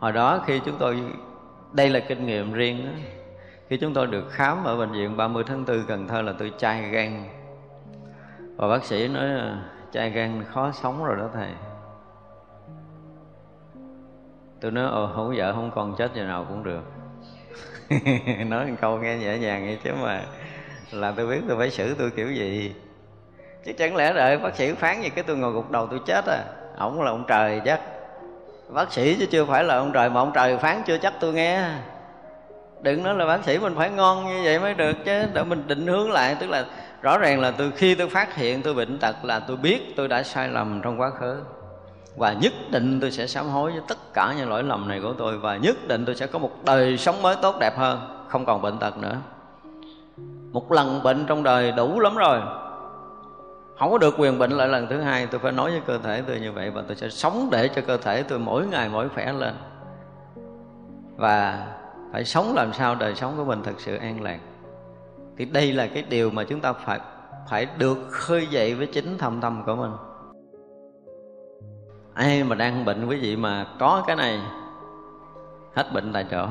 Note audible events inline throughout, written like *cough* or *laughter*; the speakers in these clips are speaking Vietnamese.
hồi đó khi chúng tôi, đây là kinh nghiệm riêng đó. Khi chúng tôi được khám ở bệnh viện 30 tháng 4 Cần Thơ là tôi chai gan. Và bác sĩ nói à, chai gan khó sống rồi đó thầy. Tôi nói, ồ, không vợ, không còn chết giờ nào cũng được. *laughs* Nói một câu nghe nhẹ nhàng vậy chứ mà là tôi biết tôi phải xử tôi kiểu gì. Chứ chẳng lẽ đợi bác sĩ phán gì cái tôi ngồi gục đầu tôi chết à? Ổng là ông trời chắc bác sĩ chứ chưa phải là ông trời, mà ông trời phán chưa chắc tôi nghe. Đừng nói là bác sĩ mình phải ngon như vậy mới được chứ. Để mình định hướng lại, tức là rõ ràng là từ khi tôi phát hiện tôi bệnh tật là tôi biết tôi đã sai lầm trong quá khứ. Và nhất định tôi sẽ sám hối với tất cả những lỗi lầm này của tôi. Và nhất định tôi sẽ có một đời sống mới tốt đẹp hơn, không còn bệnh tật nữa. Một lần bệnh trong đời đủ lắm rồi không có được quyền bệnh lại lần thứ hai. Tôi phải nói với cơ thể tôi như vậy và tôi sẽ sống để cho cơ thể tôi mỗi ngày mỗi khỏe lên. Và phải sống làm sao đời sống của mình thật sự an lạc thì đây là cái điều mà chúng ta phải phải được khơi dậy với chính thâm tâm của mình. Ai mà đang bệnh quý vị mà có cái này, hết bệnh tại chỗ.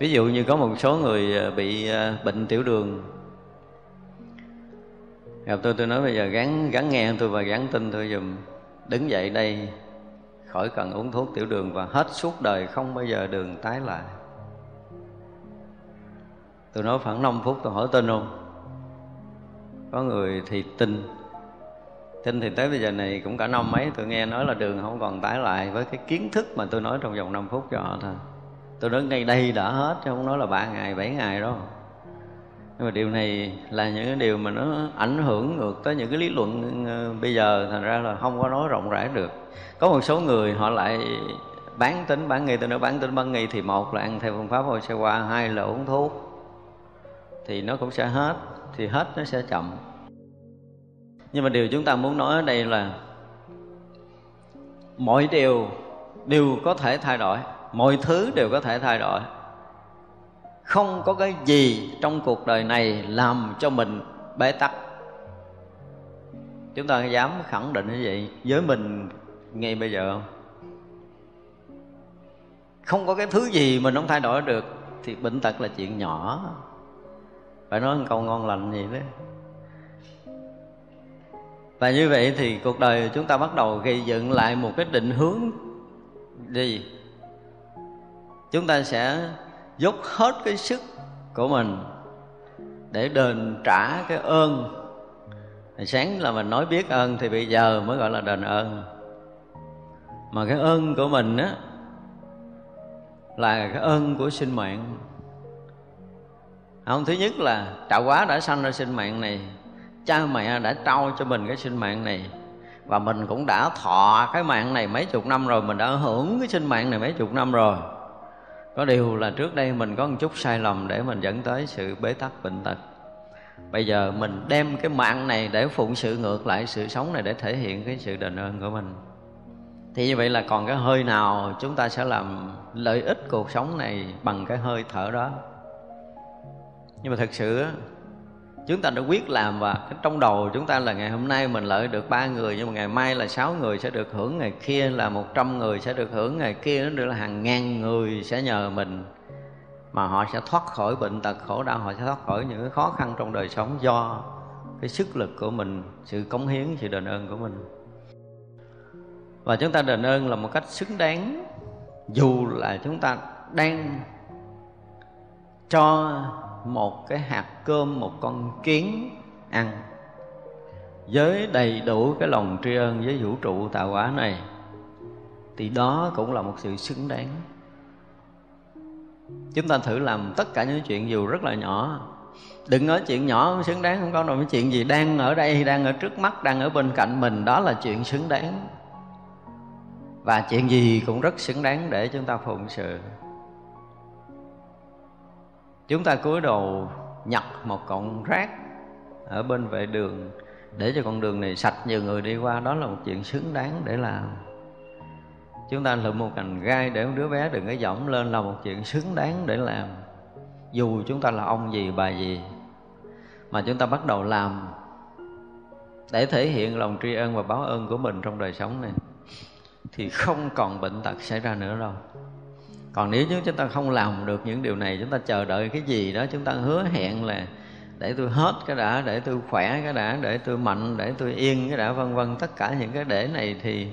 Ví dụ như có một số người ờ, bị ờ, bệnh tiểu đường gặp tôi tôi nói bây giờ gắn gắn nghe tôi và gắn tin tôi dùm đứng dậy đây, khỏi cần uống thuốc tiểu đường và hết suốt đời không bao giờ đường tái lại. Tôi nói khoảng 5 phút tôi hỏi tin không có người thì tin. Tin thì tới bây giờ này cũng cả năm mấy tôi nghe nói là đường không còn tái lại với cái kiến thức mà tôi nói trong vòng 5 phút cho họ thôi. Tôi nói ngay đây đã hết, chứ không nói là ba ngày, bảy ngày đâu nhưng mà điều này là những cái điều mà nó ảnh hưởng ngược tới những cái lý luận ờ, bây giờ. Thành ra là không có nói rộng rãi được. Có một số người họ lại bán tính, bán nghi, tôi nói bán tính, bán nghi thì một là ăn theo phương pháp hồi xe qua, hai là uống thuốc. Thì nó cũng sẽ hết, thì hết nó sẽ chậm. Nhưng mà điều chúng ta muốn nói ở đây là mọi điều đều có thể thay đổi, mọi thứ đều có thể thay đổi không có cái gì trong cuộc đời này làm cho mình bế tắc. Chúng ta dám khẳng định như vậy với mình ngay bây giờ không? Không có cái thứ gì mình không thay đổi được thì bệnh tật là chuyện nhỏ. Phải nói một câu ngon lành gì đấy và như vậy thì cuộc đời chúng ta bắt đầu gây dựng lại một cái định hướng gì? Chúng ta sẽ dốc hết cái sức của mình để đền trả cái ơn. Sáng là mình nói biết ơn thì bây giờ mới gọi là đền ơn. Mà cái ơn của mình á, là cái ơn của sinh mạng. Không, thứ nhất là tạo hóa đã sanh ra sinh mạng này, cha mẹ đã trao cho mình cái sinh mạng này, và mình cũng đã thọ cái mạng này mấy chục năm rồi, mình đã hưởng cái sinh mạng này mấy chục năm rồi có điều là trước đây mình có một chút sai lầm để mình dẫn tới sự bế tắc bệnh tật. Bây giờ mình đem cái mạng này để phụng sự ngược lại sự sống này để thể hiện cái sự đền ơn của mình. Thì như vậy là còn cái hơi nào chúng ta sẽ làm lợi ích cuộc sống này bằng cái hơi thở đó? Nhưng mà thật sự chúng ta đã quyết làm và trong đầu chúng ta là ngày hôm nay mình lợi được ba người, nhưng mà ngày mai là sáu người sẽ được hưởng, ngày kia là một trăm người sẽ được hưởng, ngày kia nó được là hàng ngàn người sẽ nhờ mình. Mà họ sẽ thoát khỏi bệnh tật, khổ đau, họ sẽ thoát khỏi những cái khó khăn trong đời sống do cái sức lực của mình, sự cống hiến, sự đền ơn của mình. Và chúng ta đền ơn là một cách xứng đáng, dù là chúng ta đang cho một cái hạt cơm, một con kiến ăn. Với đầy đủ cái lòng tri ân với vũ trụ tạo hóa này, thì đó cũng là một sự xứng đáng. Chúng ta thử làm tất cả những chuyện dù rất là nhỏ. Đừng nói chuyện nhỏ không xứng đáng, không có đâu cái chuyện gì đang ở đây, đang ở trước mắt, đang ở bên cạnh mình, đó là chuyện xứng đáng. Và chuyện gì cũng rất xứng đáng để chúng ta phụng sự chúng ta cúi đầu nhặt một cọng rác ở bên vệ đường để cho con đường này sạch nhiều người đi qua. Đó là một chuyện xứng đáng để làm. Chúng ta lượm một cành gai để một đứa bé đừng có dõng lên, là một chuyện xứng đáng để làm. Dù chúng ta là ông gì, bà gì, mà chúng ta bắt đầu làm để thể hiện lòng tri ân và báo ơn của mình trong đời sống này, thì không còn bệnh tật xảy ra nữa đâu còn nếu như chúng ta không làm được những điều này, chúng ta chờ đợi cái gì đó, chúng ta hứa hẹn là để tôi hết cái đã, để tôi khỏe cái đã, để tôi mạnh, để tôi yên cái đã, vân vân. Tất cả những cái để này thì,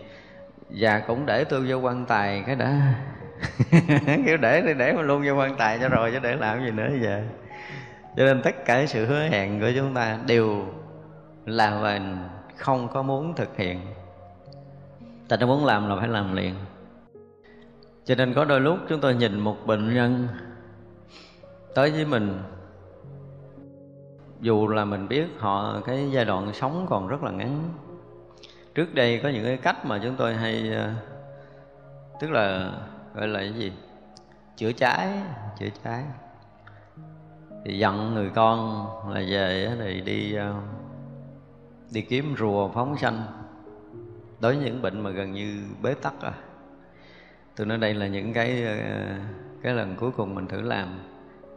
và cũng để tôi vô quan tài cái đã. *laughs* Kiểu để thì để mà luôn vô quan tài cho rồi chứ để làm gì nữa giờ. Cho nên tất cả sự hứa hẹn của chúng ta đều là mình không có muốn thực hiện. Ta đã muốn làm là phải làm liền cho nên có đôi lúc chúng tôi nhìn một bệnh nhân tới với mình. Dù là mình biết họ cái giai đoạn sống còn rất là ngắn. Trước đây có những cái cách mà chúng tôi hay ờ, tức là gọi là cái gì? Chữa cháy chữa cháy. Thì dặn người con là về thì đi ờ, đi kiếm rùa phóng sanh. Đối với những bệnh mà gần như bế tắc à tôi nói đây là những cái ờ, cái lần cuối cùng mình thử làm.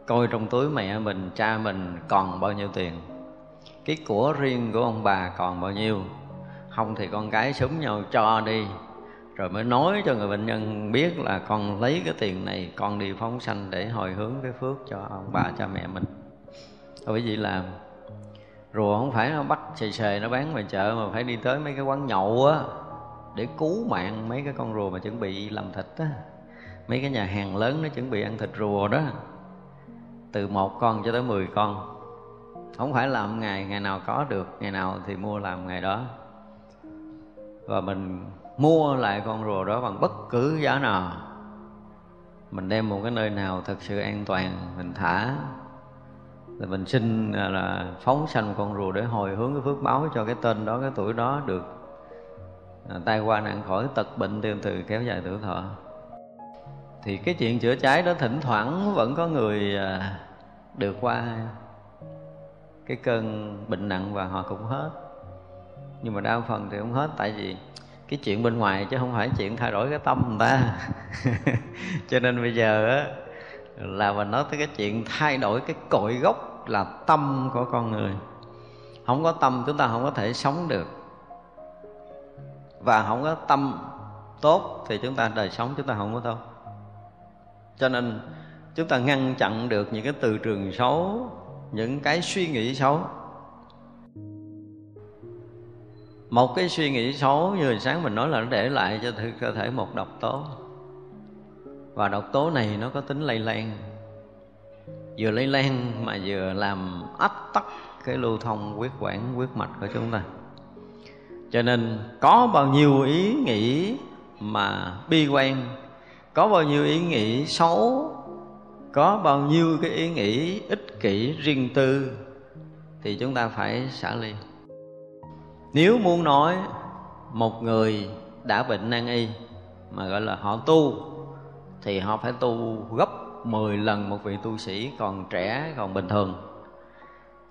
Coi trong túi mẹ mình, cha mình còn bao nhiêu tiền. Cái của riêng của ông bà còn bao nhiêu. Không thì con cái súng nhau cho đi. Rồi mới nói cho người bệnh nhân biết là con lấy cái tiền này, con đi phóng sanh để hồi hướng cái phước cho ông bà, cha mẹ mình. Thôi quý vị làm rùa không phải nó bắt xề xề, nó bán ngoài chợ mà phải đi tới mấy cái quán nhậu á để cứu mạng mấy cái con rùa mà chuẩn bị làm thịt á. Mấy cái nhà hàng lớn nó chuẩn bị ăn thịt rùa đó. Từ một con cho tới mười con. Không phải làm ngày ngày nào có được ngày nào thì mua làm ngày đó. Và mình mua lại con rùa đó bằng bất cứ giá nào. Mình đem một cái nơi nào thật sự an toàn mình thả. Rồi mình xin là, là phóng sanh con rùa để hồi hướng cái phước báo cho cái tên đó cái tuổi đó được à, tai qua nạn khỏi tật bệnh tiêu từ kéo dài tuổi thọ. Thì cái chuyện chữa cháy đó thỉnh thoảng vẫn có người à, được qua cái cơn bệnh nặng và họ cũng hết. Nhưng mà đa phần thì không hết tại vì cái chuyện bên ngoài chứ không phải chuyện thay đổi cái tâm người ta. *laughs* Cho nên bây giờ á là mình nói tới cái chuyện thay đổi cái cội gốc là tâm của con người. Không có tâm chúng ta không có thể sống được và không có tâm tốt thì chúng ta đời sống chúng ta không có tốt. Cho nên chúng ta ngăn chặn được những cái từ trường xấu, những cái suy nghĩ xấu. Một cái suy nghĩ xấu như hồi sáng mình nói là nó để lại cho cơ thể một độc tố. Và độc tố này nó có tính lây lan. Vừa lây lan mà vừa làm ách tắc cái lưu thông, huyết quản, huyết mạch của chúng ta cho nên có bao nhiêu ý nghĩ mà bi quan, có bao nhiêu ý nghĩ xấu, có bao nhiêu cái ý nghĩ ích kỷ riêng tư thì chúng ta phải xả ly. Nếu muốn nói một người đã bệnh nan y mà gọi là họ tu, thì họ phải tu gấp 10 lần một vị tu sĩ còn trẻ, còn bình thường.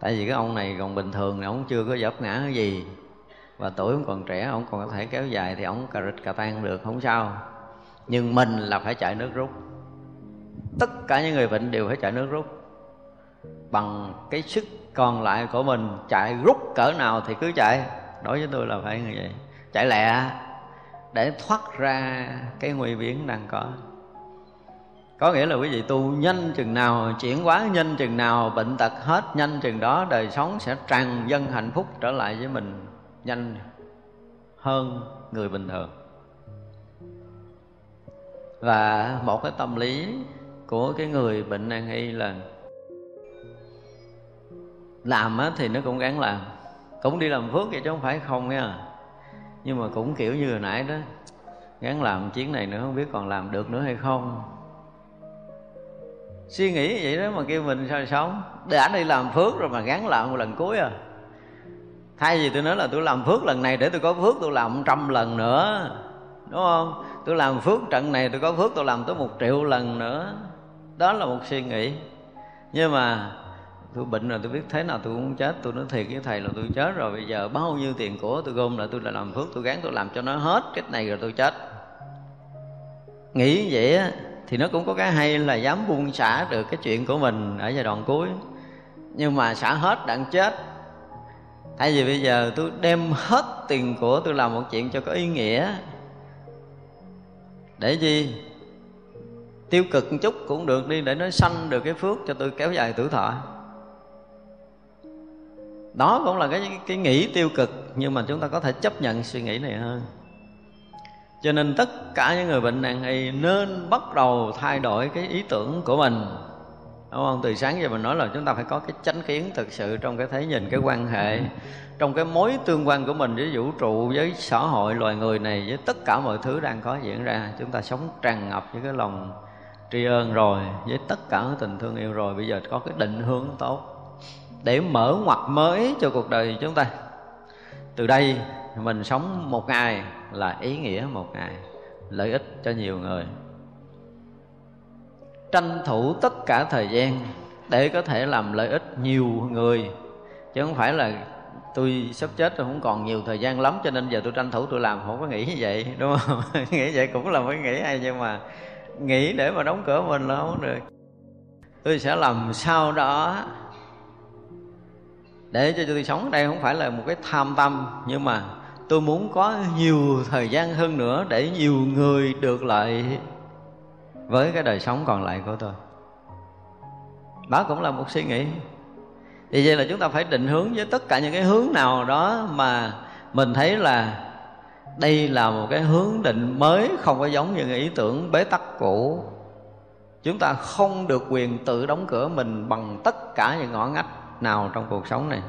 Tại vì cái ông này còn bình thường ông chưa có dập ngã cái gì và tuổi ông còn trẻ, ông còn có thể kéo dài thì ông cà rịch cà tan được, không sao. Nhưng mình là phải chạy nước rút. Tất cả những người bệnh đều phải chạy nước rút. Bằng cái sức còn lại của mình, chạy rút cỡ nào thì cứ chạy. Đối với tôi là phải như vậy. Chạy lẹ, để thoát ra cái nguy biến đang có. Có nghĩa là quý vị tu nhanh chừng nào, chuyển hóa nhanh chừng nào, bệnh tật hết nhanh chừng đó, đời sống sẽ tràn dân hạnh phúc trở lại với mình nhanh hơn người bình thường. Và một cái tâm lý của cái người bệnh nan y là làm á, thì nó cũng gắng làm cũng đi làm phước vậy chứ không phải không nha. Nhưng mà cũng kiểu như hồi nãy đó gắng làm chuyến này nữa không biết còn làm được nữa hay không. Suy nghĩ vậy đó mà kêu mình sao sống. Đã đi làm phước rồi mà gắn làm một lần cuối à thay vì tôi nói là tôi làm phước lần này để tôi có phước, tôi làm trăm lần nữa. Đúng không? Tôi làm phước trận này, tôi có phước, tôi làm tới một triệu lần nữa. Đó là một suy nghĩ. Nhưng mà tôi bệnh rồi, tôi biết thế nào tôi cũng chết. Tôi nói thiệt với thầy là tôi chết rồi. Bây giờ bao nhiêu tiền của tôi gom lại, tôi lại làm phước, tôi gắng tôi làm cho nó hết cái này rồi tôi chết. Nghĩ vậy á, thì nó cũng có cái hay là dám buông xả được cái chuyện của mình ở giai đoạn cuối. Nhưng mà xả hết đặng chết hay vì bây giờ tôi đem hết tiền của tôi làm một chuyện cho có ý nghĩa. Để gì? Tiêu cực một chút cũng được đi, để nó sanh được cái phước cho tôi kéo dài tuổi thọ. Đó cũng là cái cái nghĩ tiêu cực, nhưng mà chúng ta có thể chấp nhận suy nghĩ này hơn. Cho nên tất cả những người bệnh nan y nên bắt đầu thay đổi cái ý tưởng của mình đúng không? Từ sáng giờ mình nói là chúng ta phải có cái chánh kiến thực sự trong cái thấy nhìn, cái quan hệ, trong cái mối tương quan của mình với vũ trụ, với xã hội, loài người này, với tất cả mọi thứ đang có diễn ra. Chúng ta sống tràn ngập với cái lòng tri ân rồi, với tất cả tình thương yêu rồi. Bây giờ có cái định hướng tốt để mở ngoặt mới cho cuộc đời chúng ta. Từ đây mình sống một ngày là ý nghĩa một ngày, lợi ích cho nhiều người tranh thủ tất cả thời gian để có thể làm lợi ích nhiều người. Chứ không phải là tôi sắp chết rồi không còn nhiều thời gian lắm, cho nên giờ tôi tranh thủ tôi làm, không có nghĩ như vậy, đúng không? *laughs* Nghĩ vậy cũng là phải nghĩ hay, nhưng mà nghĩ để mà đóng cửa mình là không được. Tôi sẽ làm sao đó để cho tôi sống. Ở đây không phải là một cái tham tâm, nhưng mà tôi muốn có nhiều thời gian hơn nữa để nhiều người được lợi với cái đời sống còn lại của tôi. Đó cũng là một suy nghĩ. Thì vậy là chúng ta phải định hướng với tất cả những cái hướng nào đó mà mình thấy là đây là một cái hướng định mới, không có giống như ý tưởng bế tắc cũ. Chúng ta không được quyền tự đóng cửa mình bằng tất cả những ngõ ngách nào trong cuộc sống này.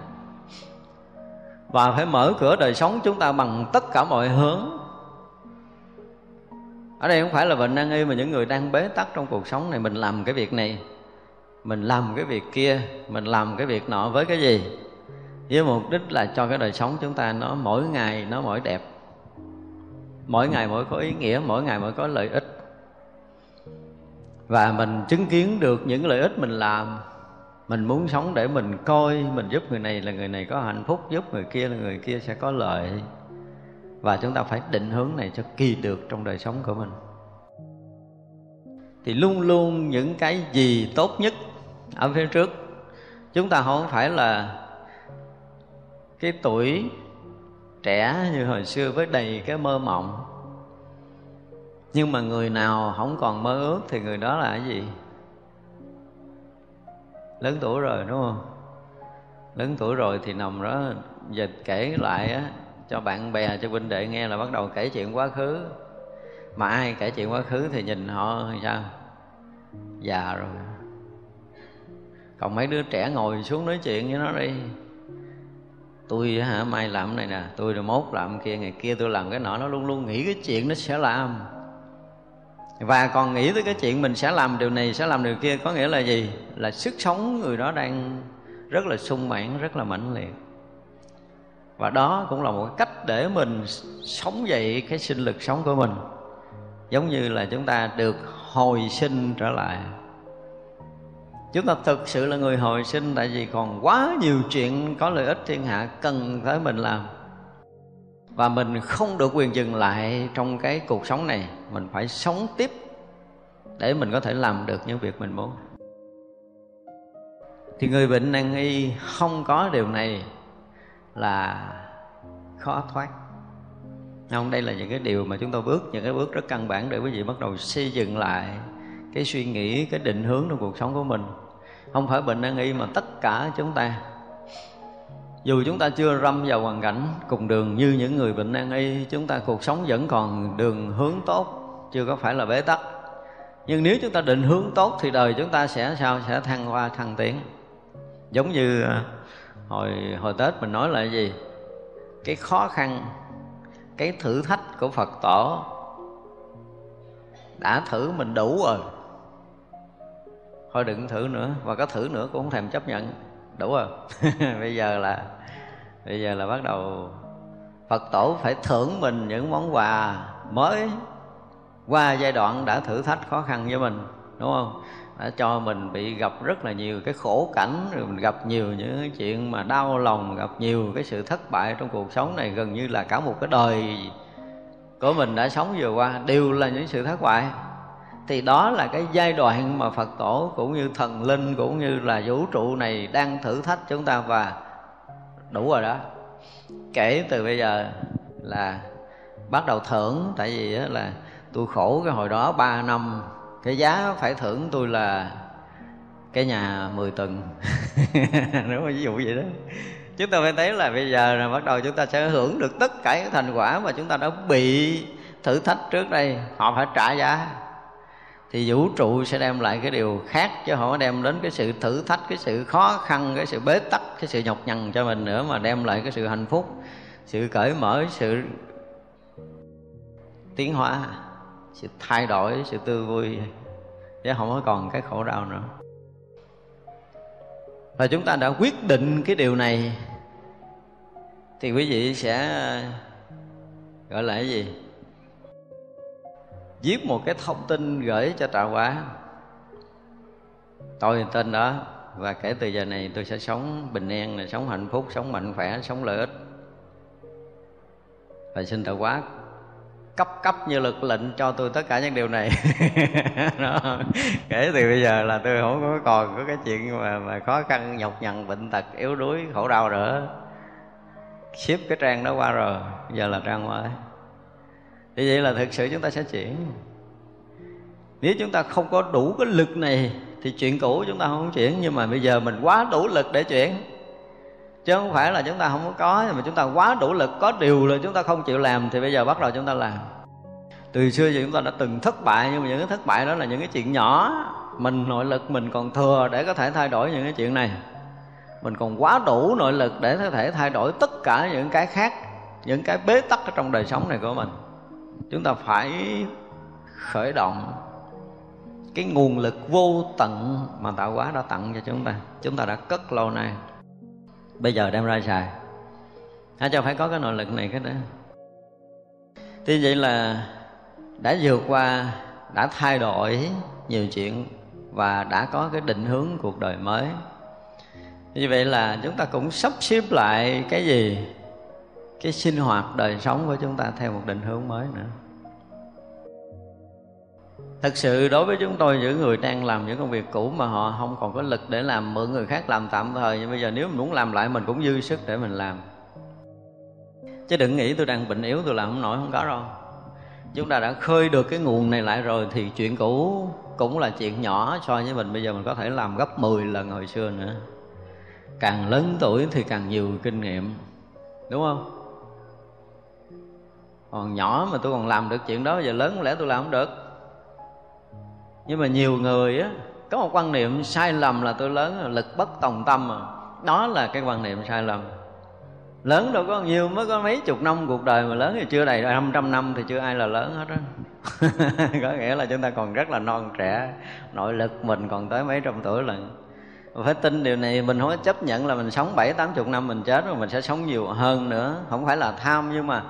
Và phải mở cửa đời sống chúng ta bằng tất cả mọi hướng ở đây không phải là bệnh nan y mà những người đang bế tắc trong cuộc sống này, mình làm cái việc này, mình làm cái việc kia, mình làm cái việc nọ với cái gì? Với mục đích là cho cái đời sống chúng ta nó mỗi ngày, nó mỗi đẹp. Mỗi ngày mỗi có ý nghĩa, mỗi ngày mỗi có lợi ích. Và mình chứng kiến được những lợi ích mình làm, mình muốn sống để mình coi, mình giúp người này là người này có hạnh phúc, giúp người kia là người kia sẽ có lợi và chúng ta phải định hướng này cho kỳ được trong đời sống của mình. Thì luôn luôn những cái gì tốt nhất ở phía trước, chúng ta không phải là cái tuổi trẻ như hồi xưa với đầy cái mơ mộng. Nhưng mà người nào không còn mơ ước thì người đó là cái gì? Lớn tuổi rồi, đúng không? Lớn tuổi rồi thì nằm đó, dịch kể lại á cho bạn bè, cho huynh đệ nghe là bắt đầu kể chuyện quá khứ. Mà ai kể chuyện quá khứ thì nhìn họ sao? Già rồi. Còn mấy đứa trẻ ngồi xuống nói chuyện với nó đi. Tôi hả, mai làm cái này nè, tôi rồi mốt làm kia, ngày kia tôi làm cái nọ, nó luôn luôn nghĩ cái chuyện nó sẽ làm. Và còn nghĩ tới cái chuyện mình sẽ làm điều này, sẽ làm điều kia có nghĩa là gì? Là sức sống người đó đang rất là sung mãn, rất là mãnh liệt và đó cũng là một cách để mình sống dậy cái sinh lực sống của mình. Giống như là chúng ta được hồi sinh trở lại. Chúng ta thực sự là người hồi sinh tại vì còn quá nhiều chuyện có lợi ích thiên hạ cần tới mình làm. Và mình không được quyền dừng lại trong cái cuộc sống này. Mình phải sống tiếp để mình có thể làm được những việc mình muốn. Thì người bệnh nan y không có điều này là khó thoát. Không, đây là những cái điều mà chúng tôi bước, những cái bước rất căn bản để quý vị bắt đầu xây dựng lại cái suy nghĩ, cái định hướng trong cuộc sống của mình. Không phải bệnh nan y mà tất cả chúng ta, dù chúng ta chưa râm vào hoàn cảnh cùng đường như những người bệnh nan y, chúng ta cuộc sống vẫn còn đường hướng tốt, chưa có phải là bế tắc. Nhưng nếu chúng ta định hướng tốt thì đời chúng ta sẽ sao? Sẽ thăng hoa, thăng tiến. Giống như à, hồi hồi tết mình nói là gì? Cái khó khăn, cái thử thách của phật tổ đã thử mình đủ rồi. Thôi đừng thử nữa, và có thử nữa cũng không thèm chấp nhận. Đủ rồi. *laughs* Bây giờ là, bây giờ là bắt đầu phật tổ phải thưởng mình những món quà mới qua giai đoạn đã thử thách khó khăn với mình, đúng không? Đã cho mình bị gặp rất là nhiều cái khổ cảnh, rồi mình gặp nhiều những cái chuyện mà đau lòng, gặp nhiều cái sự thất bại trong cuộc sống này, gần như là cả một cái đời của mình đã sống vừa qua, đều là những sự thất bại. Thì đó là cái giai đoạn mà phật tổ cũng như thần linh cũng như là vũ trụ này đang thử thách chúng ta và đủ rồi đó. Kể từ bây giờ là bắt đầu thưởng, tại vì là tôi khổ cái hồi đó 3 năm cái giá phải thưởng tôi là cái nhà 10 tầng. *laughs* Nếu mà ví dụ vậy đó. Chúng ta phải thấy là bây giờ là bắt đầu chúng ta sẽ hưởng được tất cả những thành quả mà chúng ta đã bị thử thách trước đây. Họ phải trả giá. Thì vũ trụ sẽ đem lại cái điều khác chứ họ đem đến cái sự thử thách, cái sự khó khăn, cái sự bế tắc, cái sự nhọc nhằn cho mình nữa mà đem lại cái sự hạnh phúc, sự cởi mở, sự tiến hóa sự thay đổi, sự tươi vui. Chứ không có còn cái khổ đau nữa. Và chúng ta đã quyết định cái điều này, thì quý vị sẽ ờ, gọi là cái gì? Viết một cái thông tin gửi cho tạo hóa tôi tên đó, và kể từ giờ này tôi sẽ sống bình an sống hạnh phúc, sống mạnh khỏe, sống lợi ích. Và xin tạo hóa cấp cấp như lực lệnh cho tôi tất cả những điều này. *laughs* Đó. kể từ bây giờ là tôi không có còn có cái chuyện mà mà khó khăn, nhọc nhằn, bệnh tật, yếu đuối, khổ đau nữa. Ship cái trang đó qua rồi, giờ là trang mới như vậy là thực sự chúng ta sẽ chuyển. Nếu chúng ta không có đủ cái lực này thì chuyện cũ chúng ta không chuyển, nhưng mà bây giờ mình quá đủ lực để chuyển chứ không phải là chúng ta không có mà chúng ta quá đủ lực, có điều là chúng ta không chịu làm thì bây giờ bắt đầu chúng ta làm. Từ xưa giờ chúng ta đã từng thất bại, nhưng mà những cái thất bại đó là những cái chuyện nhỏ. Mình nội lực mình còn thừa để có thể thay đổi những cái chuyện này. Mình còn quá đủ nội lực để có thể thay đổi tất cả những cái khác, những cái bế tắc ở trong đời sống này của mình. Chúng ta phải khởi động cái nguồn lực vô tận mà tạo hóa đã tặng cho chúng ta. Chúng ta đã cất lâu nay bây giờ đem ra xài. Hả, cho phải có cái nội lực này cái đó. Thì vậy là đã vượt qua, đã thay đổi nhiều chuyện và đã có cái định hướng cuộc đời mới. Như vậy là chúng ta cũng sắp xếp lại cái gì? Cái sinh hoạt đời sống của chúng ta theo một định hướng mới nữa thật sự đối với chúng tôi, những người đang làm những công việc cũ mà họ không còn có lực để làm, mượn người khác làm tạm thời, nhưng bây giờ nếu mình muốn làm lại mình cũng dư sức để mình làm. Chứ đừng nghĩ tôi đang bệnh yếu, tôi làm không nổi, không có đâu. Chúng ta đã khơi được cái nguồn này lại rồi thì chuyện cũ cũng là chuyện nhỏ so với mình. Bây giờ mình có thể làm gấp 10 lần hồi xưa nữa. Càng lớn tuổi thì càng nhiều kinh nghiệm, đúng không? Còn nhỏ mà tôi còn làm được chuyện đó giờ lớn có lẽ tôi làm không được nhưng mà nhiều người á, có một quan niệm sai lầm là tôi lớn, lực bất tòng tâm mà đó là cái quan niệm sai lầm. Lớn đâu có nhiều, mới có mấy chục năm cuộc đời mà lớn thì chưa đầy 500 năm thì chưa ai là lớn hết á. *laughs* Có nghĩa là chúng ta còn rất là non trẻ, nội lực mình còn tới mấy trăm tuổi lần phải tin điều này, mình không có chấp nhận là mình sống bảy tám chục năm mình chết rồi mình sẽ sống nhiều hơn nữa. Không phải là tham, nhưng mà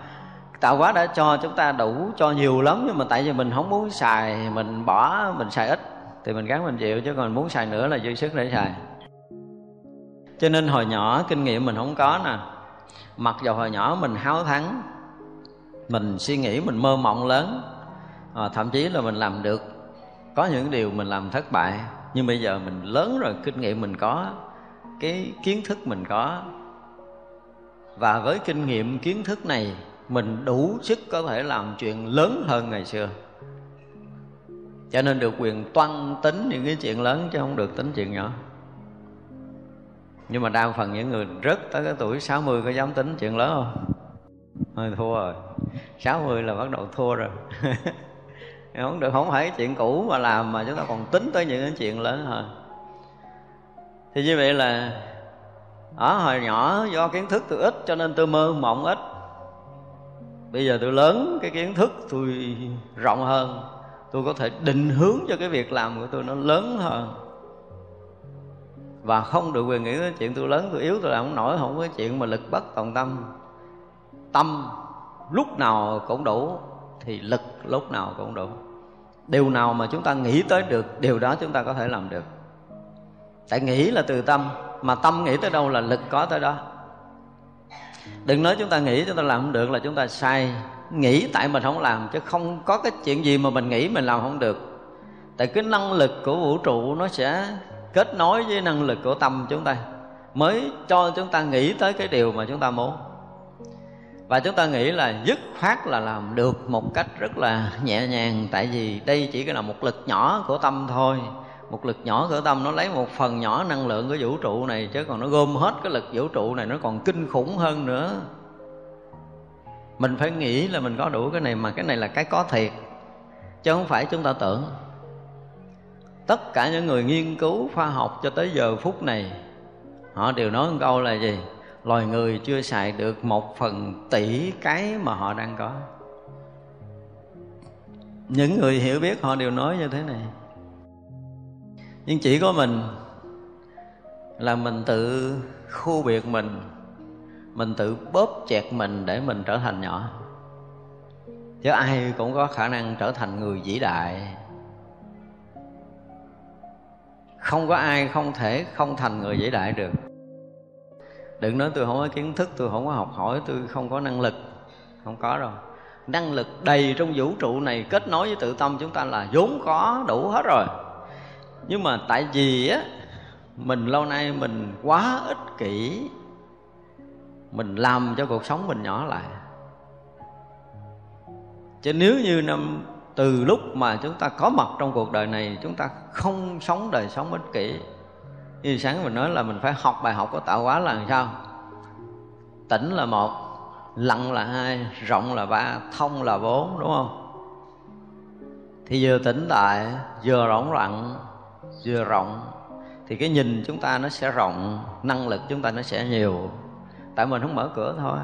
tạo hóa đã cho chúng ta đủ cho nhiều lắm nhưng mà tại vì mình không muốn xài mình bỏ mình xài ít thì mình gắng mình chịu chứ còn muốn xài nữa là dư sức để xài. Cho nên hồi nhỏ kinh nghiệm mình không có nè. Mặc dù hồi nhỏ mình háo thắng mình suy nghĩ mình mơ mộng lớn à, thậm chí là mình làm được có những điều mình làm thất bại nhưng bây giờ mình lớn rồi kinh nghiệm mình có cái kiến thức mình có. Và với kinh nghiệm kiến thức này mình đủ sức có thể làm chuyện lớn hơn ngày xưa. Cho nên được quyền toan tính những cái chuyện lớn chứ không được tính chuyện nhỏ. Nhưng mà đa phần những người rất tới cái tuổi 60 có dám tính chuyện lớn không? Hơi thua rồi. 60 là bắt đầu thua rồi. *laughs* Không được, không phải chuyện cũ mà làm mà chúng ta còn tính tới những cái chuyện lớn hơn. Thì như vậy là, ở hồi nhỏ do kiến thức tôi ít cho nên tôi mơ mộng ít bây giờ tôi lớn, cái kiến thức tôi rộng hơn. Tôi có thể định hướng cho cái việc làm của tôi nó lớn hơn. Và không được quyền nghĩ cái chuyện tôi lớn, tôi yếu, tôi làm không nổi, không có chuyện mà lực bất tòng tâm. Tâm lúc nào cũng đủ, thì lực lúc nào cũng đủ. Điều nào mà chúng ta nghĩ tới được, điều đó chúng ta có thể làm được. Tại nghĩ là từ tâm, mà tâm nghĩ tới đâu là lực có tới đó đừng nói chúng ta nghĩ, chúng ta làm không được là chúng ta sai. Nghĩ tại mình không làm, chứ không có cái chuyện gì mà mình nghĩ mình làm không được. Tại cái năng lực của vũ trụ nó sẽ kết nối với năng lực của tâm chúng ta, mới cho chúng ta nghĩ tới cái điều mà chúng ta muốn. Và chúng ta nghĩ là dứt khoát là làm được một cách rất là nhẹ nhàng, tại vì đây chỉ là một lực nhỏ của tâm thôi một lực nhỏ của tâm, nó lấy một phần nhỏ năng lượng của vũ trụ này, chứ còn nó gom hết cái lực vũ trụ này, nó còn kinh khủng hơn nữa. Mình phải nghĩ là mình có đủ cái này, mà cái này là cái có thiệt, chứ không phải chúng ta tưởng. Tất cả những người nghiên cứu khoa học cho tới giờ phút này, họ đều nói một câu là gì? Loài người chưa xài được một phần tỷ cái mà họ đang có. Những người hiểu biết họ đều nói như thế này nhưng chỉ có mình là mình tự khu biệt mình mình tự bóp chẹt mình để mình trở thành nhỏ. Chứ ai cũng có khả năng trở thành người vĩ đại. Không có ai không thể không thành người vĩ đại được. Đừng nói tôi không có kiến thức, tôi không có học hỏi, tôi không có năng lực. Không có đâu. Năng lực đầy trong vũ trụ này kết nối với tự tâm chúng ta là vốn có đủ hết rồi nhưng mà tại vì á, mình lâu nay mình quá ích kỷ, mình làm cho cuộc sống mình nhỏ lại. Chứ nếu như năm, từ lúc mà chúng ta có mặt trong cuộc đời này, chúng ta không sống đời sống ích kỷ. Như sáng mình nói là mình phải học bài học của tạo hóa là làm sao? Tỉnh là một, lặng là hai, rộng là ba, thông là bốn, đúng không? Thì vừa tỉnh tại vừa rỗng lặng vừa rộng, thì cái nhìn chúng ta nó sẽ rộng, năng lực chúng ta nó sẽ nhiều. Tại mình không mở cửa thôi.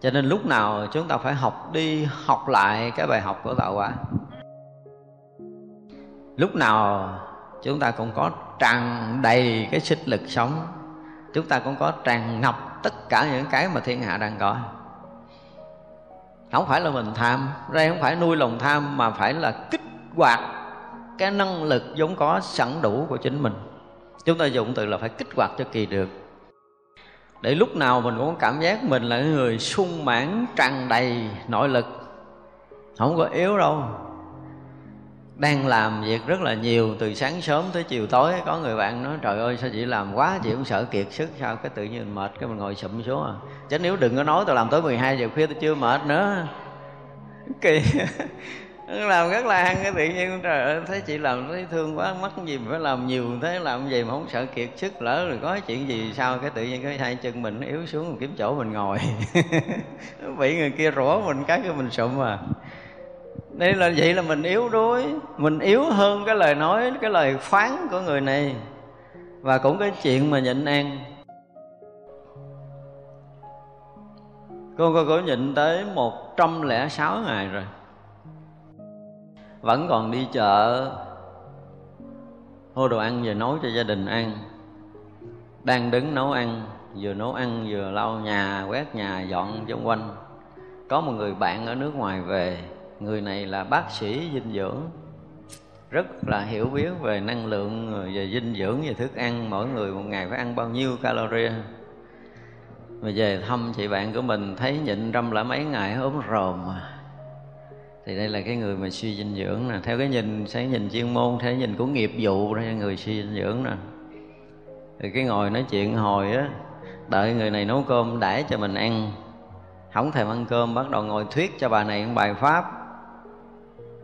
Cho nên lúc nào chúng ta phải học đi học lại cái bài học của tạo hóa lúc nào chúng ta cũng có tràn đầy cái sức lực sống, chúng ta cũng có tràn ngập tất cả những cái mà thiên hạ đang có. Không phải là mình tham, đây không phải nuôi lòng tham mà phải là kích hoạt cái năng lực vốn có sẵn đủ của chính mình. Chúng ta dùng từ là phải kích hoạt cho kỳ được. Để lúc nào mình cũng cảm giác mình là người sung mãn, tràn đầy nội lực. Không có yếu đâu. Đang làm việc rất là nhiều, từ sáng sớm tới chiều tối, có người bạn nói, trời ơi, sao chị làm quá, chị cũng sợ kiệt sức, sao cái tự nhiên mệt, cái mình ngồi sụm xuống à? Chứ nếu đừng có nói tôi làm tới 12 giờ khuya tôi chưa mệt nữa. Kỳ. *laughs* làm rất là ăn cái tự nhiên. Trời ơi, thấy chị làm, thấy thương quá, mất gì mà phải làm nhiều, thế làm gì mà không sợ kiệt sức, lỡ rồi có chuyện gì sao cái tự nhiên cái hai chân mình yếu xuống mình kiếm chỗ mình ngồi. *laughs* Bị người kia rủa mình, cái cái mình sụm à. Đây là, vậy là mình yếu đuối, mình yếu hơn cái lời nói, cái lời phán của người này. Và cũng cái chuyện mà nhịn ăn. Con cô có nhịn tới một trăm lẻ sáu ngày rồi vẫn còn đi chợ. Mua đồ ăn về nấu cho gia đình ăn. Đang đứng nấu ăn, vừa nấu ăn, vừa lau nhà, quét nhà, dọn xung quanh. Có một người bạn ở nước ngoài về. Người này là bác sĩ dinh dưỡng. Rất là hiểu biết về năng lượng, về dinh dưỡng, về thức ăn. Mỗi người một ngày phải ăn bao nhiêu calorie. Mà về thăm chị bạn của mình, thấy nhịn trăm lại mấy ngày ốm rồm mà thì đây là cái người mà suy dinh dưỡng nè. Theo cái nhìn sẽ nhìn chuyên môn theo cái nhìn của nghiệp vụ, ra người suy dinh dưỡng nè. Thì cái ngồi nói chuyện hồi á, đợi người này nấu cơm đãi cho mình ăn. Không thèm ăn cơm, bắt đầu ngồi thuyết cho bà này một bài pháp.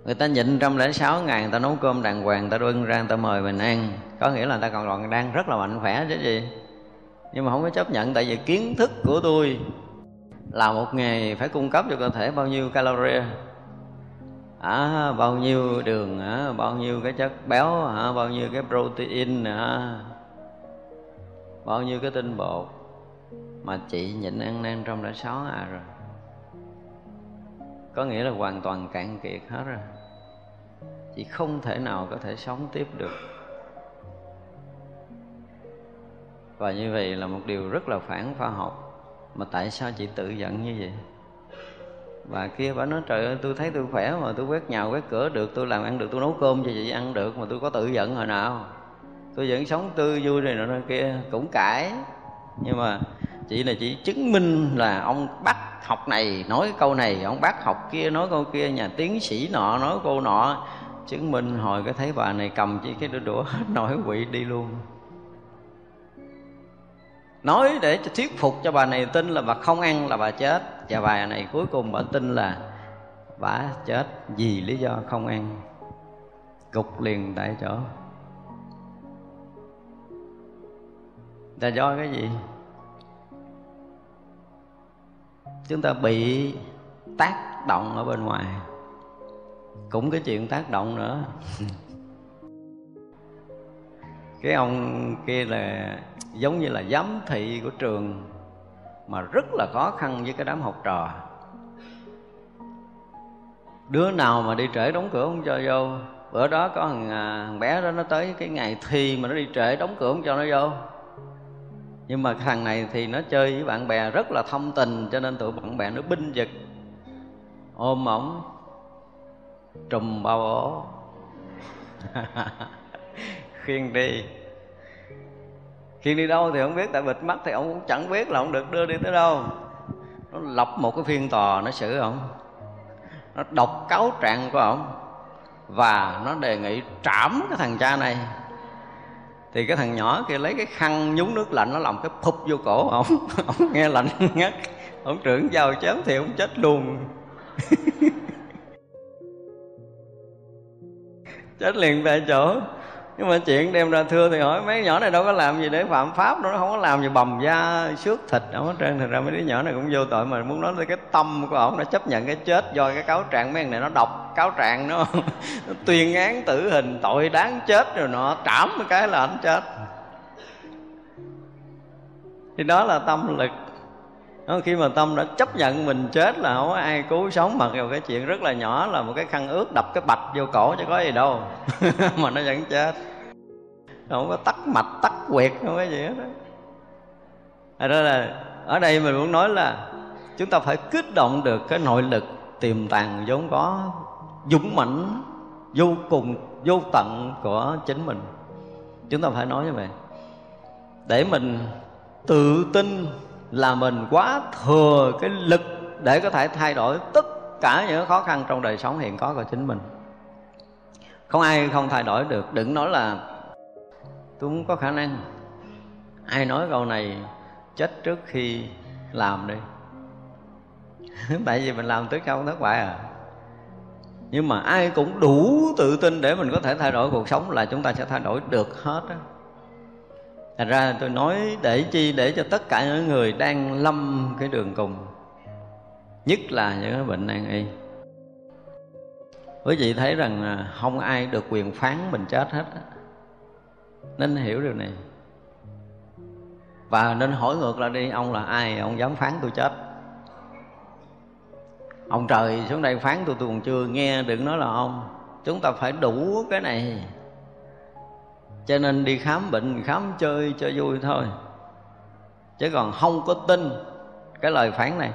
Người ta nhịn trăm lẻ sáu ngày, người ta nấu cơm đàng hoàng, người ta bưng ra, người ta mời mình ăn. Có nghĩa là người ta còn còn đang rất là mạnh khỏe chứ gì. Nhưng mà không có chấp nhận, tại vì kiến thức của tôi là một ngày phải cung cấp cho cơ thể bao nhiêu calorie à, bao nhiêu đường à, bao nhiêu cái chất béo à, bao nhiêu cái protein à, bao nhiêu cái tinh bột mà chị nhịn ăn năn trong đã sáu à rồi. Có nghĩa là hoàn toàn cạn kiệt hết rồi. Chị không thể nào có thể sống tiếp được. Và như vậy là một điều rất là phản khoa học. Mà tại sao chị tự giận như vậy? Bà kia bà nói, trời ơi, tôi thấy tôi khỏe mà, tôi quét nhà, quét cửa được, tôi làm ăn được, tôi nấu cơm cho chị ăn được mà tôi có tự giận hồi nào. Tôi vẫn sống tươi vui này nọ kia, cũng cãi. Nhưng mà chị là chỉ chứng minh là ông bác học này nói câu này, ông bác học kia nói câu kia, nhà tiến sĩ nọ nói câu nọ, chứng minh hồi cái thấy bà này cầm chỉ cái đũa đũa *laughs* nổi quỵ đi luôn. Nói để cho thuyết phục cho bà này tin là bà không ăn là bà chết và bà này cuối cùng bà tin là bà chết vì lý do không ăn gục liền tại chỗ. Là do cái gì? Chúng ta bị tác động ở bên ngoài. Cũng cái chuyện tác động nữa. *laughs* Cái ông kia là giống như là giám thị của trường mà rất là khó khăn với cái đám học trò. Đứa nào mà đi trễ đóng cửa không cho vô? Bữa đó có thằng, à, thằng bé đó nó tới cái ngày thi mà nó đi trễ đóng cửa không cho nó vô. Nhưng mà thằng này thì nó chơi với bạn bè rất là thông tình cho nên tụi bạn bè nó binh giật ôm ổng trùm bao ổ. *laughs* Khuyên đi khi đi đâu thì không biết, tại bịt mắt thì ông cũng chẳng biết là ông được đưa đi tới đâu. Nó lập một cái phiên tòa nó xử ông. Nó đọc cáo trạng của ông. Và nó đề nghị trảm cái thằng cha này. Thì cái thằng nhỏ kia lấy cái khăn nhúng nước lạnh, nó làm cái phụp vô cổ ông. *laughs* Ông nghe lạnh ngắt. Ông trưởng vào chém thì ông chết luôn. *laughs* Chết liền tại chỗ nhưng mà chuyện đem ra thưa thì hỏi mấy nhỏ này đâu có làm gì để phạm pháp đâu nó không có làm gì bầm da xước thịt ở hết trơn. Thành ra mấy đứa nhỏ này cũng vô tội mà muốn nói tới cái tâm của ổng nó chấp nhận cái chết do cái cáo trạng. Mấy này nó đọc cáo trạng nó, *laughs* nó tuyên án tử hình tội đáng chết rồi nó trảm một cái là anh chết. Thì đó là tâm lực đó, khi mà tâm đã chấp nhận mình chết là không có ai cứu sống mặc dù cái chuyện rất là nhỏ là một cái khăn ướt đập cái bạch vô cổ chứ có gì đâu. *laughs* Mà nó vẫn chết. Không có tắt mạch tắt quyệt không có gì hết đó. đó là ở đây mình muốn nói là chúng ta phải kích động được cái nội lực tiềm tàng vốn có dũng mãnh vô cùng vô tận của chính mình. Chúng ta phải nói như vậy. Để mình tự tin là mình quá thừa cái lực để có thể thay đổi tất cả những khó khăn trong đời sống hiện có của chính mình. Không ai không thay đổi được, đừng nói là tôi không có khả năng. Ai nói câu này, chết trước khi làm đi. *laughs* Tại vì mình làm tới không thất bại à. Nhưng mà ai cũng đủ tự tin để mình có thể thay đổi cuộc sống là chúng ta sẽ thay đổi được hết á. Thành ra tôi nói để chi, để cho tất cả những người đang lâm cái đường cùng. Nhất là những cái bệnh nan y. Quý vị thấy rằng không ai được quyền phán mình chết hết Nên hiểu điều này. Và nên hỏi ngược lại đi, Ông là ai? Ông dám phán tôi chết. Ông trời xuống đây phán tôi tôi còn chưa nghe, Đừng nói là ông. Chúng ta phải đủ cái này cho nên đi khám bệnh, khám chơi cho vui thôi. Chứ còn không có tin cái lời phán này.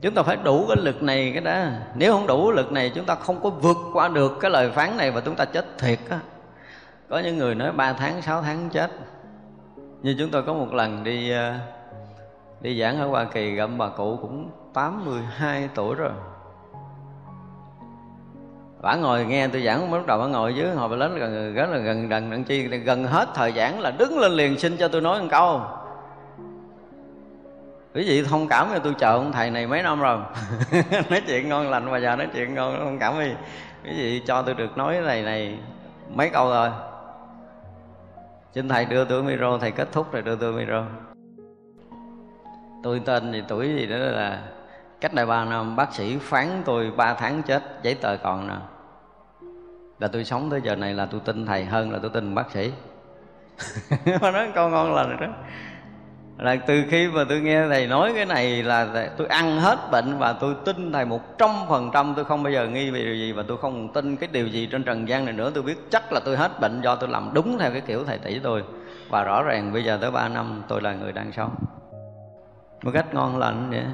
Chúng ta phải đủ cái lực này cái đó. Nếu không đủ lực này, chúng ta không có vượt qua được cái lời phán này và chúng ta chết thiệt á. Có những người nói 3 tháng 6 tháng chết. Như chúng tôi có một lần đi ờ, đi giảng ở Hoa Kỳ, gặp bà cụ cũng 82 tuổi rồi bả ngồi, nghe tôi giảng lúc đầu bả ngồi dưới, hồi bà lớn gần rất là gần gần đằng chi, gần hết thời giảng là đứng lên liền xin cho tôi nói một câu. Quý vị thông cảm cho tôi, chờ ông thầy này mấy năm rồi. *laughs* Nói chuyện ngon lành mà giờ nói chuyện ngon, thông cảm đi. Quý vị cho tôi được nói này này mấy câu rồi xin thầy đưa tôi micro, thầy kết thúc rồi đưa tôi micro. Tôi tên gì tuổi gì đó là, cách đây ba năm, bác sĩ phán tôi ba tháng chết, giấy tờ còn nè là tôi sống tới giờ này là tôi tin thầy hơn là tôi tin bác sĩ. *laughs* Mà nói câu ngon lành đó. Là từ khi mà tôi nghe thầy nói cái này là tôi ăn hết bệnh và tôi tin thầy một trăm phần trăm. Tôi không bao giờ nghi về điều gì và tôi không tin cái điều gì trên trần gian này nữa. Tôi biết chắc là tôi hết bệnh do tôi làm đúng theo cái kiểu thầy tỷ tôi. Và rõ ràng bây giờ tới ba năm tôi là người đang sống. Một cách ngon lành vậy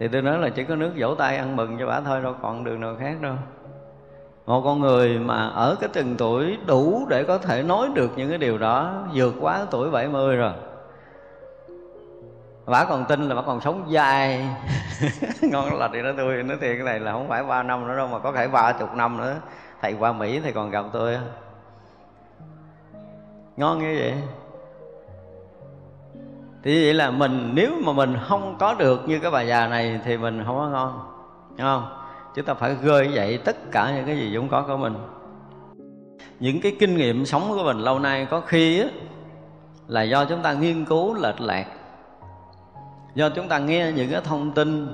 thì tôi nói là chỉ có nước vỗ tay ăn mừng cho bà thôi, đâu còn đường nào khác đâu. Một con người mà ở cái từng tuổi đủ để có thể nói được những cái điều đó, vượt quá tuổi 70 rồi. Bà còn tin là bà còn sống dài. *laughs* Ngon là thì nói tôi, nói thiệt cái này là không phải ba năm nữa đâu, mà có thể ba chục năm nữa. Thầy qua mỹ thầy còn gặp tôi ngon như vậy thì vậy là mình nếu mà mình không có được như cái bà già này thì mình không có ngon Đúng không? Chúng ta phải gơi dậy tất cả những cái gì vốn có của mình. Những cái kinh nghiệm sống của mình lâu nay có khi á, là do chúng ta nghiên cứu lệch lạc. Do chúng ta nghe những cái thông tin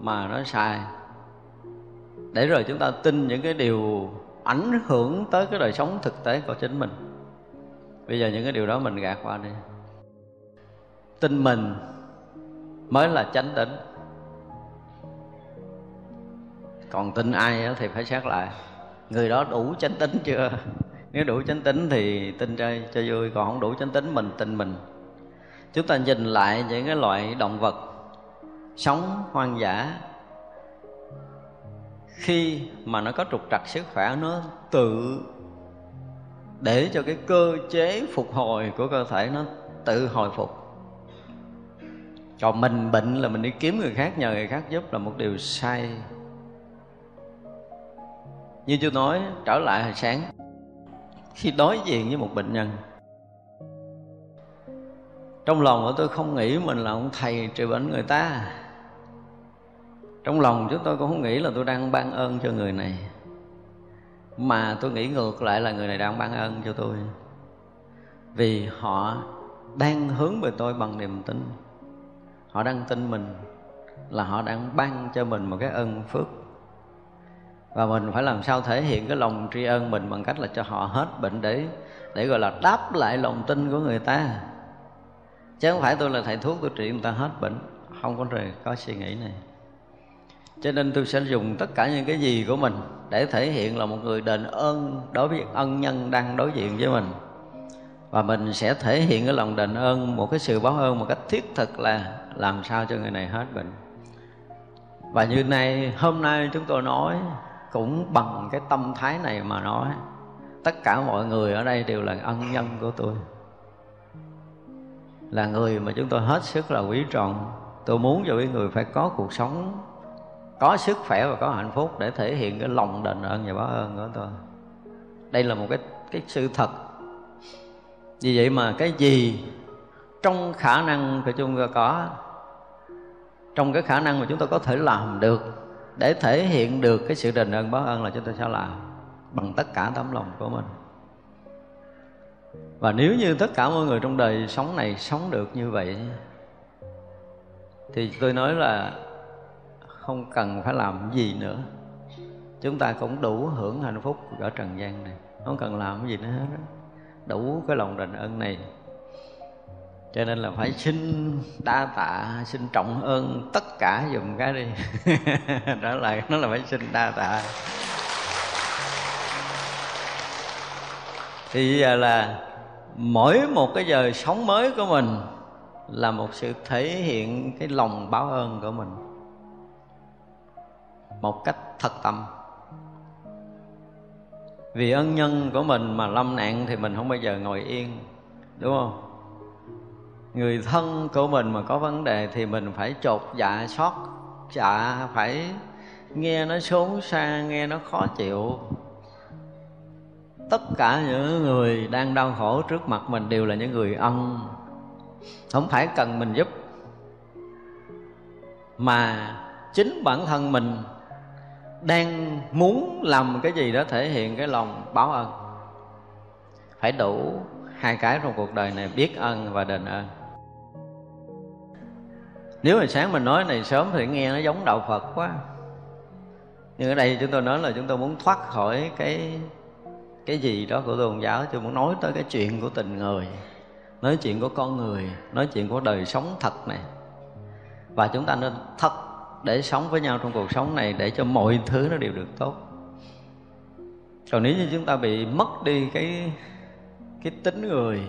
mà nó sai. Để rồi chúng ta tin những cái điều ảnh hưởng tới cái đời sống thực tế của chính mình. Bây giờ những cái điều đó mình gạt qua đi tin mình mới là chánh tính còn tin ai thì phải xét lại. Người đó đủ chánh tính chưa? *laughs* Nếu đủ chánh tính thì tin chơi cho vui, còn không đủ chánh tính mình tin mình. Chúng ta nhìn lại những cái loại động vật sống hoang dã. Khi mà nó có trục trặc sức khỏe, nó tự để cho cái cơ chế phục hồi của cơ thể nó tự hồi phục còn mình bệnh là mình đi kiếm người khác, nhờ người khác giúp là một điều sai. Như tôi nói, trở lại hồi sáng. Khi đối diện với một bệnh nhân, trong lòng của tôi không nghĩ mình là ông thầy trị bệnh người ta. Trong lòng chúng tôi cũng không nghĩ là tôi đang ban ơn cho người này. Mà tôi nghĩ ngược lại là người này đang ban ơn cho tôi. Vì họ đang hướng về tôi bằng niềm tin họ đang tin mình là họ đang ban cho mình một cái ân phước. Và mình phải làm sao thể hiện cái lòng tri ân mình bằng cách là cho họ hết bệnh để để gọi là đáp lại lòng tin của người ta. Chứ không phải tôi là thầy thuốc, tôi trị người ta hết bệnh. Không có rồi có suy nghĩ này. Cho nên tôi sẽ dùng tất cả những cái gì của mình để thể hiện là một người đền ơn đối với ân nhân đang đối diện với mình. Và mình sẽ thể hiện cái lòng đền ơn, một cái sự báo ơn một cách thiết thực là làm sao cho người này hết bệnh? Và như nay hôm nay chúng tôi nói cũng bằng cái tâm thái này mà nói. Tất cả mọi người ở đây đều là ân nhân của tôi. Là người mà chúng tôi hết sức là quý trọng. Tôi muốn cho cái người phải có cuộc sống, có sức khỏe và có hạnh phúc để thể hiện cái lòng đền ơn và báo ơn của tôi. Đây là một cái cái sự thật. Vì vậy mà cái gì trong khả năng của chúng ta có trong cái khả năng mà chúng ta có thể làm được, để thể hiện được cái sự đền ơn báo ơn là chúng ta sẽ làm bằng tất cả tấm lòng của mình. Và nếu như tất cả mọi người trong đời sống này sống được như vậy, thì tôi nói là không cần phải làm gì nữa. Chúng ta cũng đủ hưởng hạnh phúc ở trần gian này. Không cần làm gì nữa hết đủ cái lòng đền ơn này cho nên là phải xin đa tạ, xin trọng ơn tất cả dùng cái đi. *laughs* Đó là nó là phải xin đa tạ. Thì giờ là mỗi một cái giờ sống mới của mình là một sự thể hiện cái lòng báo ơn của mình. Một cách thật tâm. Vì ân nhân của mình mà lâm nạn thì mình không bao giờ ngồi yên, đúng không? Người thân của mình mà có vấn đề thì mình phải chột dạ xót dạ phải nghe nó xốn xa, nghe nó khó chịu. Tất cả những người đang đau khổ trước mặt mình đều là những người ân. Không phải cần mình giúp. Mà chính bản thân mình đang muốn làm cái gì đó thể hiện cái lòng báo ơn phải đủ hai cái trong cuộc đời này, biết ơn và đền ơn nếu mà sáng mình nói này sớm thì nghe nó giống đạo phật quá. Nhưng ở đây chúng tôi nói là chúng tôi muốn thoát khỏi cái cái gì đó của tôn giáo, tôi muốn nói tới cái chuyện của tình người, nói chuyện của con người, nói chuyện của đời sống thật này. Và chúng ta nên thật để sống với nhau trong cuộc sống này để cho mọi thứ nó đều được tốt. Còn nếu như chúng ta bị mất đi cái cái tính người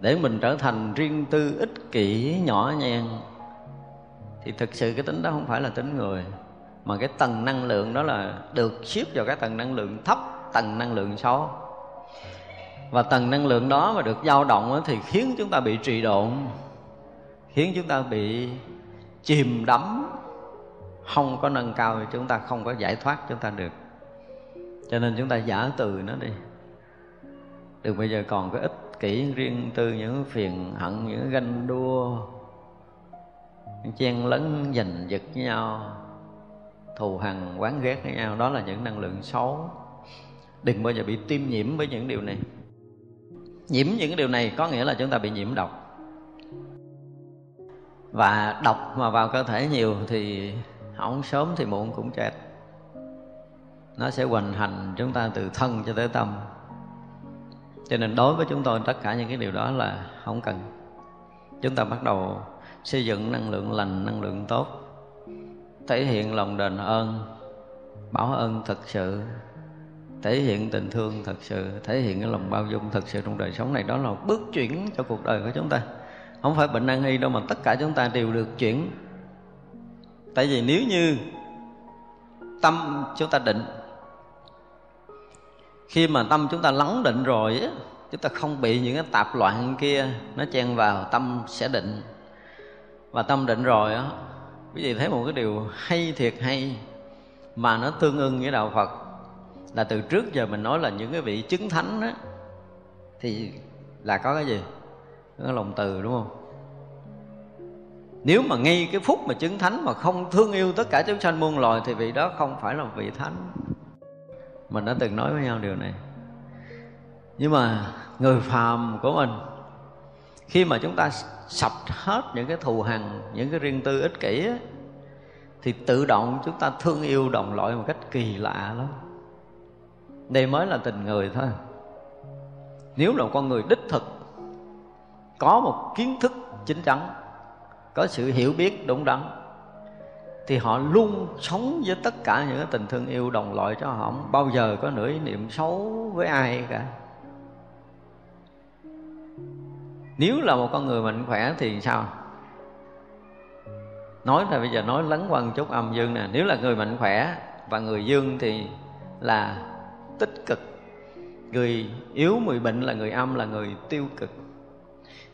để mình trở thành riêng tư, ích kỷ, nhỏ nhen thì thực sự cái tính đó không phải là tính người, mà cái tầng năng lượng đó là được xếp vào cái tầng năng lượng thấp, tầng năng lượng xấu. Và tầng năng lượng đó mà được dao động thì khiến chúng ta bị trì độn, khiến chúng ta bị chìm đắm, không có nâng cao thì chúng ta không có giải thoát chúng ta được. Cho nên chúng ta giả từ nó đi. Đừng bây giờ còn cái ít kỷ riêng tư những phiền hận, những ganh đua, những chen lấn giành giật với nhau, thù hằn, quán ghét với nhau. Đó là những năng lượng xấu. Đừng bao giờ bị tiêm nhiễm với những điều này. Nhiễm những điều này có nghĩa là chúng ta bị nhiễm độc. Và độc mà vào cơ thể nhiều thì không sớm thì muộn cũng chết. Nó sẽ hoành hành chúng ta từ thân cho tới tâm cho nên đối với chúng tôi, tất cả những cái điều đó là không cần. Chúng ta bắt đầu xây dựng năng lượng lành, năng lượng tốt, thể hiện lòng đền ơn, báo ơn thật sự, thể hiện tình thương thật sự, thể hiện cái lòng bao dung thật sự trong đời sống này. Đó là bước chuyển cho cuộc đời của chúng ta. Không phải bệnh nan y đâu mà tất cả chúng ta đều được chuyển. Tại vì nếu như tâm chúng ta định khi mà tâm chúng ta lắng định rồi chúng ta không bị những cái tạp loạn kia nó chen vào, tâm sẽ định. Và tâm định rồi á, quý vị thấy một cái điều hay thiệt hay, mà nó tương ưng với đạo phật. Là từ trước giờ mình nói là những cái vị chứng thánh á, thì là có cái gì? Có lòng từ, đúng không? Nếu mà ngay cái phút mà chứng thánh mà không thương yêu tất cả chúng sanh muôn loài thì vị đó không phải là vị thánh mình đã từng nói với nhau điều này. Nhưng mà người phàm của mình khi mà chúng ta sập hết những cái thù hằn những cái riêng tư ích kỷ ấy, thì tự động chúng ta thương yêu đồng loại một cách kỳ lạ lắm. Đây mới là tình người thôi. Nếu là con người đích thực có một kiến thức chính chắn có sự hiểu biết đúng đắn thì họ luôn sống với tất cả những cái tình thương yêu đồng loại cho họ. Không bao giờ có nửa ý niệm xấu với ai cả. Nếu là một con người mạnh khỏe thì sao? Nói là bây giờ nói lấn quăng chút âm dương nè. Nếu là người mạnh khỏe và người dương thì là tích cực. Người yếu, người bệnh là người âm, là người tiêu cực.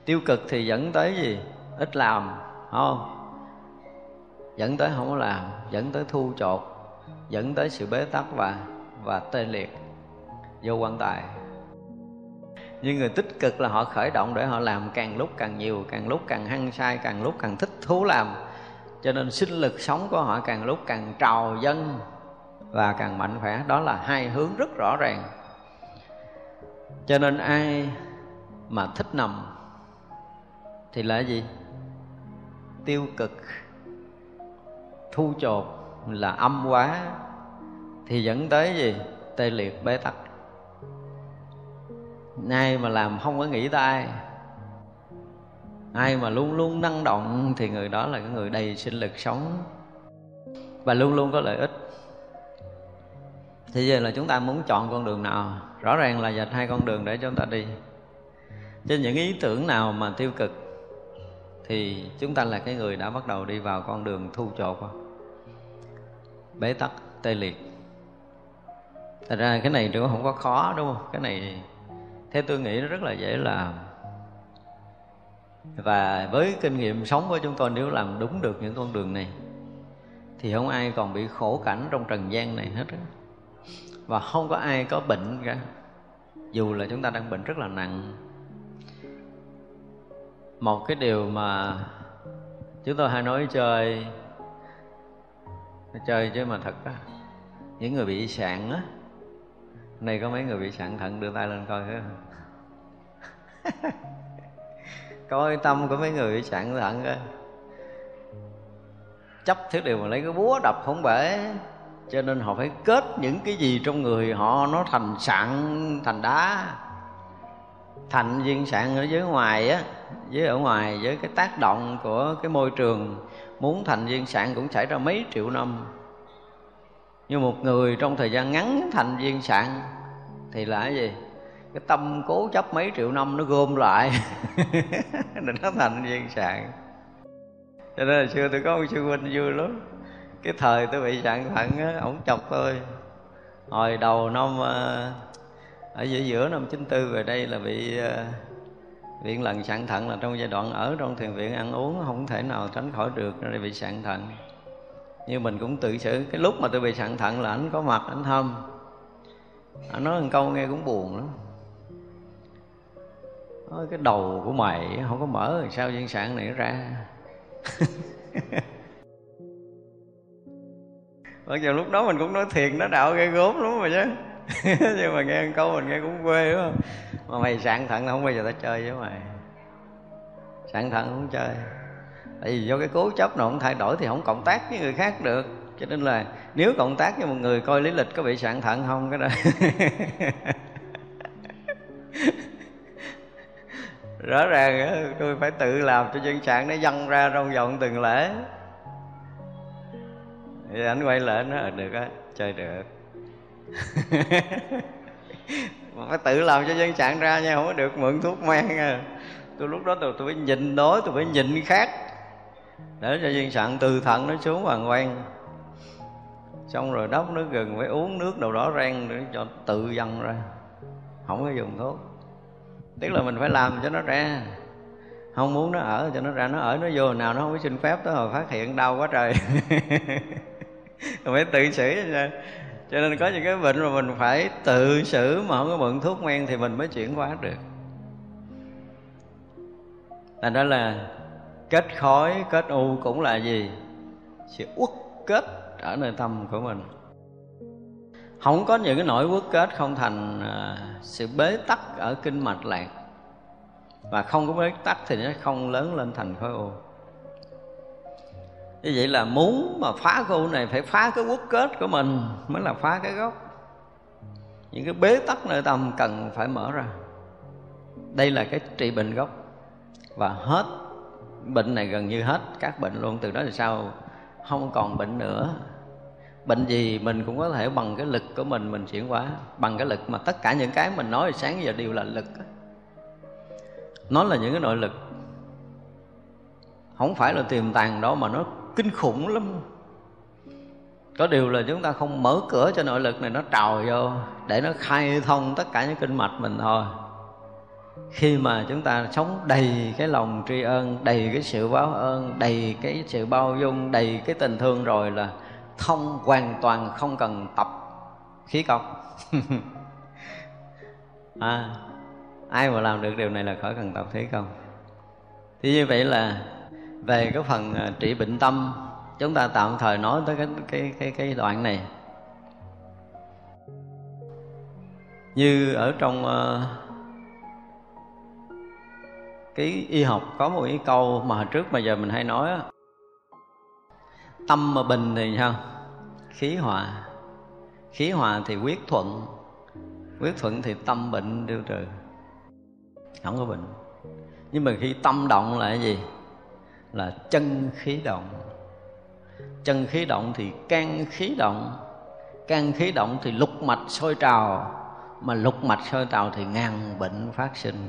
Tiêu cực thì dẫn tới gì? Ít làm không? Dẫn tới không có làm, dẫn tới thu chột, dẫn tới sự bế tắc và và tê liệt. Vô quan tài. Nhưng người tích cực là họ khởi động để họ làm càng lúc càng nhiều, càng lúc càng hăng say, càng lúc càng thích thú làm. Cho nên sinh lực sống của họ càng lúc càng trào dân và càng mạnh khỏe. Đó là hai hướng rất rõ ràng. Cho nên ai mà thích nằm thì là gì? Tiêu cực thu chột là âm quá thì dẫn tới gì? Tê liệt bế tắc. Nay mà làm không có nghĩ tay ai. Mà luôn luôn năng động thì người đó là cái người đầy sinh lực sống và luôn luôn có lợi ích. Thì giờ là chúng ta muốn chọn con đường nào? Rõ ràng là dạch hai con đường để chúng ta đi. Trên những ý tưởng nào mà tiêu cực thì chúng ta là cái người đã bắt đầu đi vào con đường thu chột bế tắc, tê liệt. Thật ra cái này cũng không có khó, đúng không? Cái này theo tôi nghĩ nó rất là dễ làm. Và với kinh nghiệm sống của chúng tôi, nếu làm đúng được những con đường này, thì không ai còn bị khổ cảnh trong trần gian này hết và không có ai có bệnh cả. Dù là chúng ta đang bệnh rất là nặng. Một cái điều mà chúng tôi hay nói chơi chơi chứ mà thật á. Những người bị sạn á. Này có mấy người bị sạn thận, đưa tay lên coi *laughs* cái coi tâm của mấy người bị sạn thận á. Chấp thứ điều mà lấy cái búa đập không bể. Cho nên họ phải kết những cái gì trong người họ, nó thành sạn, thành đá. Thành viên sạn ở dưới ngoài á, dưới ở ngoài với cái tác động của cái môi trường muốn thành viên sạn cũng xảy ra mấy triệu năm. Nhưng một người trong thời gian ngắn thành viên sạn thì là cái gì? Cái tâm cố chấp mấy triệu năm nó gom lại. *laughs* Để nó thành viên sạn. Cho nên là xưa tôi có một sư huynh vui lắm. Cái thời tôi bị sạn thận á, ổng chọc tôi. Hồi đầu năm ờ, ở giữa giữa năm 94 về đây là bị ờ, viện lần sạn thận là trong giai đoạn ở trong thiền viện ăn uống không thể nào tránh khỏi được rồi bị sạn thận như mình cũng tự xử cái lúc mà tôi bị sạn thận là anh có mặt anh thăm anh nói một câu nghe cũng buồn lắm. Nói, cái đầu của mày không có mở sao viên sạn này nó ra? *laughs* Mặc dù lúc đó mình cũng nói thiền nó đạo gây gốm lắm mà chứ. *laughs* Nhưng mà nghe câu mình nghe cũng quê đúng không? Mà mày sạn thận không bao giờ ta chơi với mày. Sạn thận không chơi. Tại vì do cái cố chấp nào không thay đổi thì không cộng tác với người khác được. Cho nên là nếu cộng tác với một người coi lý lịch có bị sạn thận không cái đó. *laughs* Rõ ràng tôi phải tự làm cho dân sản nó dâng ra trong vòng từng lễ. Thì anh quay lại nó được á, chơi được. *laughs* mà phải tự làm cho dân sạn ra nha không có được mượn thuốc men à. tôi lúc đó tôi, tôi phải nhịn đói, tôi phải nhịn khác để cho dân sạn từ thận nó xuống hoàng quan xong rồi đắp nước gừng phải uống nước đầu đỏ rang để cho tự dần ra không có dùng thuốc tức là mình phải làm cho nó ra không muốn nó ở cho nó ra nó ở nó vô nào nó không có xin phép tới hồi phát hiện đau quá trời *laughs* phải tự xử ra cho nên có những cái bệnh mà mình phải tự xử mà không có mượn thuốc men thì mình mới chuyển hóa được. Thành đó là kết khói kết u cũng là gì? Sự uất kết ở nơi tâm của mình. Không có những cái nỗi uất kết không thành à, sự bế tắc ở kinh mạch lạc. Và không có bế tắc thì nó không lớn lên thành khối u như vậy là muốn mà phá khu này phải phá cái quốc kết của mình mới là phá cái gốc. Những cái bế tắc nơi tâm cần phải mở ra. Đây là cái trị bệnh gốc. Và hết bệnh này gần như hết các bệnh luôn. Từ đó thì sao? Không còn bệnh nữa. Bệnh gì mình cũng có thể bằng cái lực của mình mình chuyển hóa bằng cái lực. Mà tất cả những cái mình nói sáng giờ đều là lực nó là những cái nội lực. Không phải là tiềm tàng đó mà nó kinh khủng lắm. Có điều là chúng ta không mở cửa cho nội lực này nó trào vô để nó khai thông tất cả những kinh mạch mình thôi. Khi mà chúng ta sống đầy cái lòng tri ân đầy cái sự báo ơn đầy cái sự bao dung đầy cái tình thương rồi là thông hoàn toàn không cần tập khí công. *laughs* À, ai mà làm được điều này là khỏi cần tập khí công. Thì như vậy là về cái phần à, trị bệnh tâm. Chúng ta tạm thời nói tới cái cái cái cái đoạn này. Như ở trong uh, cái y học có một cái câu mà hồi trước mà giờ mình hay nói đó. tâm mà bình thì sao? Khí hòa. Khí hòa thì quyết thuận. Quyết thuận thì tâm bệnh tiêu trừ không có bệnh. Nhưng mà khi tâm động là cái gì? Là chân khí động. Chân khí động thì can khí động. Can khí động thì lục mạch sôi trào, mà lục mạch sôi trào thì ngàn bệnh phát sinh.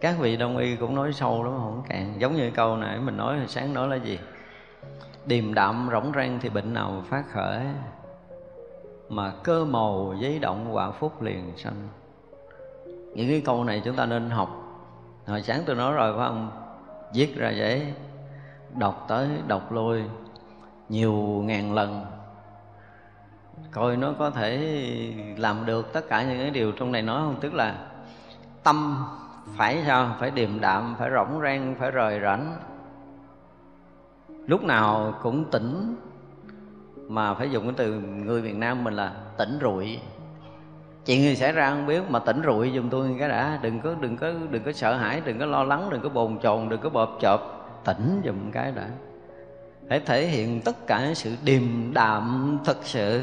Các vị đông y cũng nói sâu lắm, không cạn giống như câu nãy mình nói hồi sáng nói là gì? Điềm đạm rỗng rang thì bệnh nào phát khởi, mà cơ màu giấy động quả phúc liền sanh. Những cái câu này chúng ta nên học hồi sáng tôi nói rồi, phải không? Viết ra giấy đọc tới đọc lui nhiều ngàn lần. Coi nó có thể làm được tất cả những cái điều trong này nói không? Tức là tâm phải sao? Phải điềm đạm, phải rỗng rang, phải rời rảnh. Lúc nào cũng tỉnh. Mà phải dùng cái từ người Việt Nam mình là tỉnh rụi chuyện gì xảy ra không biết, mà tỉnh rụi giùm tôi cái đã. Đừng có đừng có đừng có sợ hãi, đừng có lo lắng, đừng có bồn chồn, đừng có bợp chợp. Tỉnh giùm cái đã. Để thể hiện tất cả sự điềm đạm thật sự.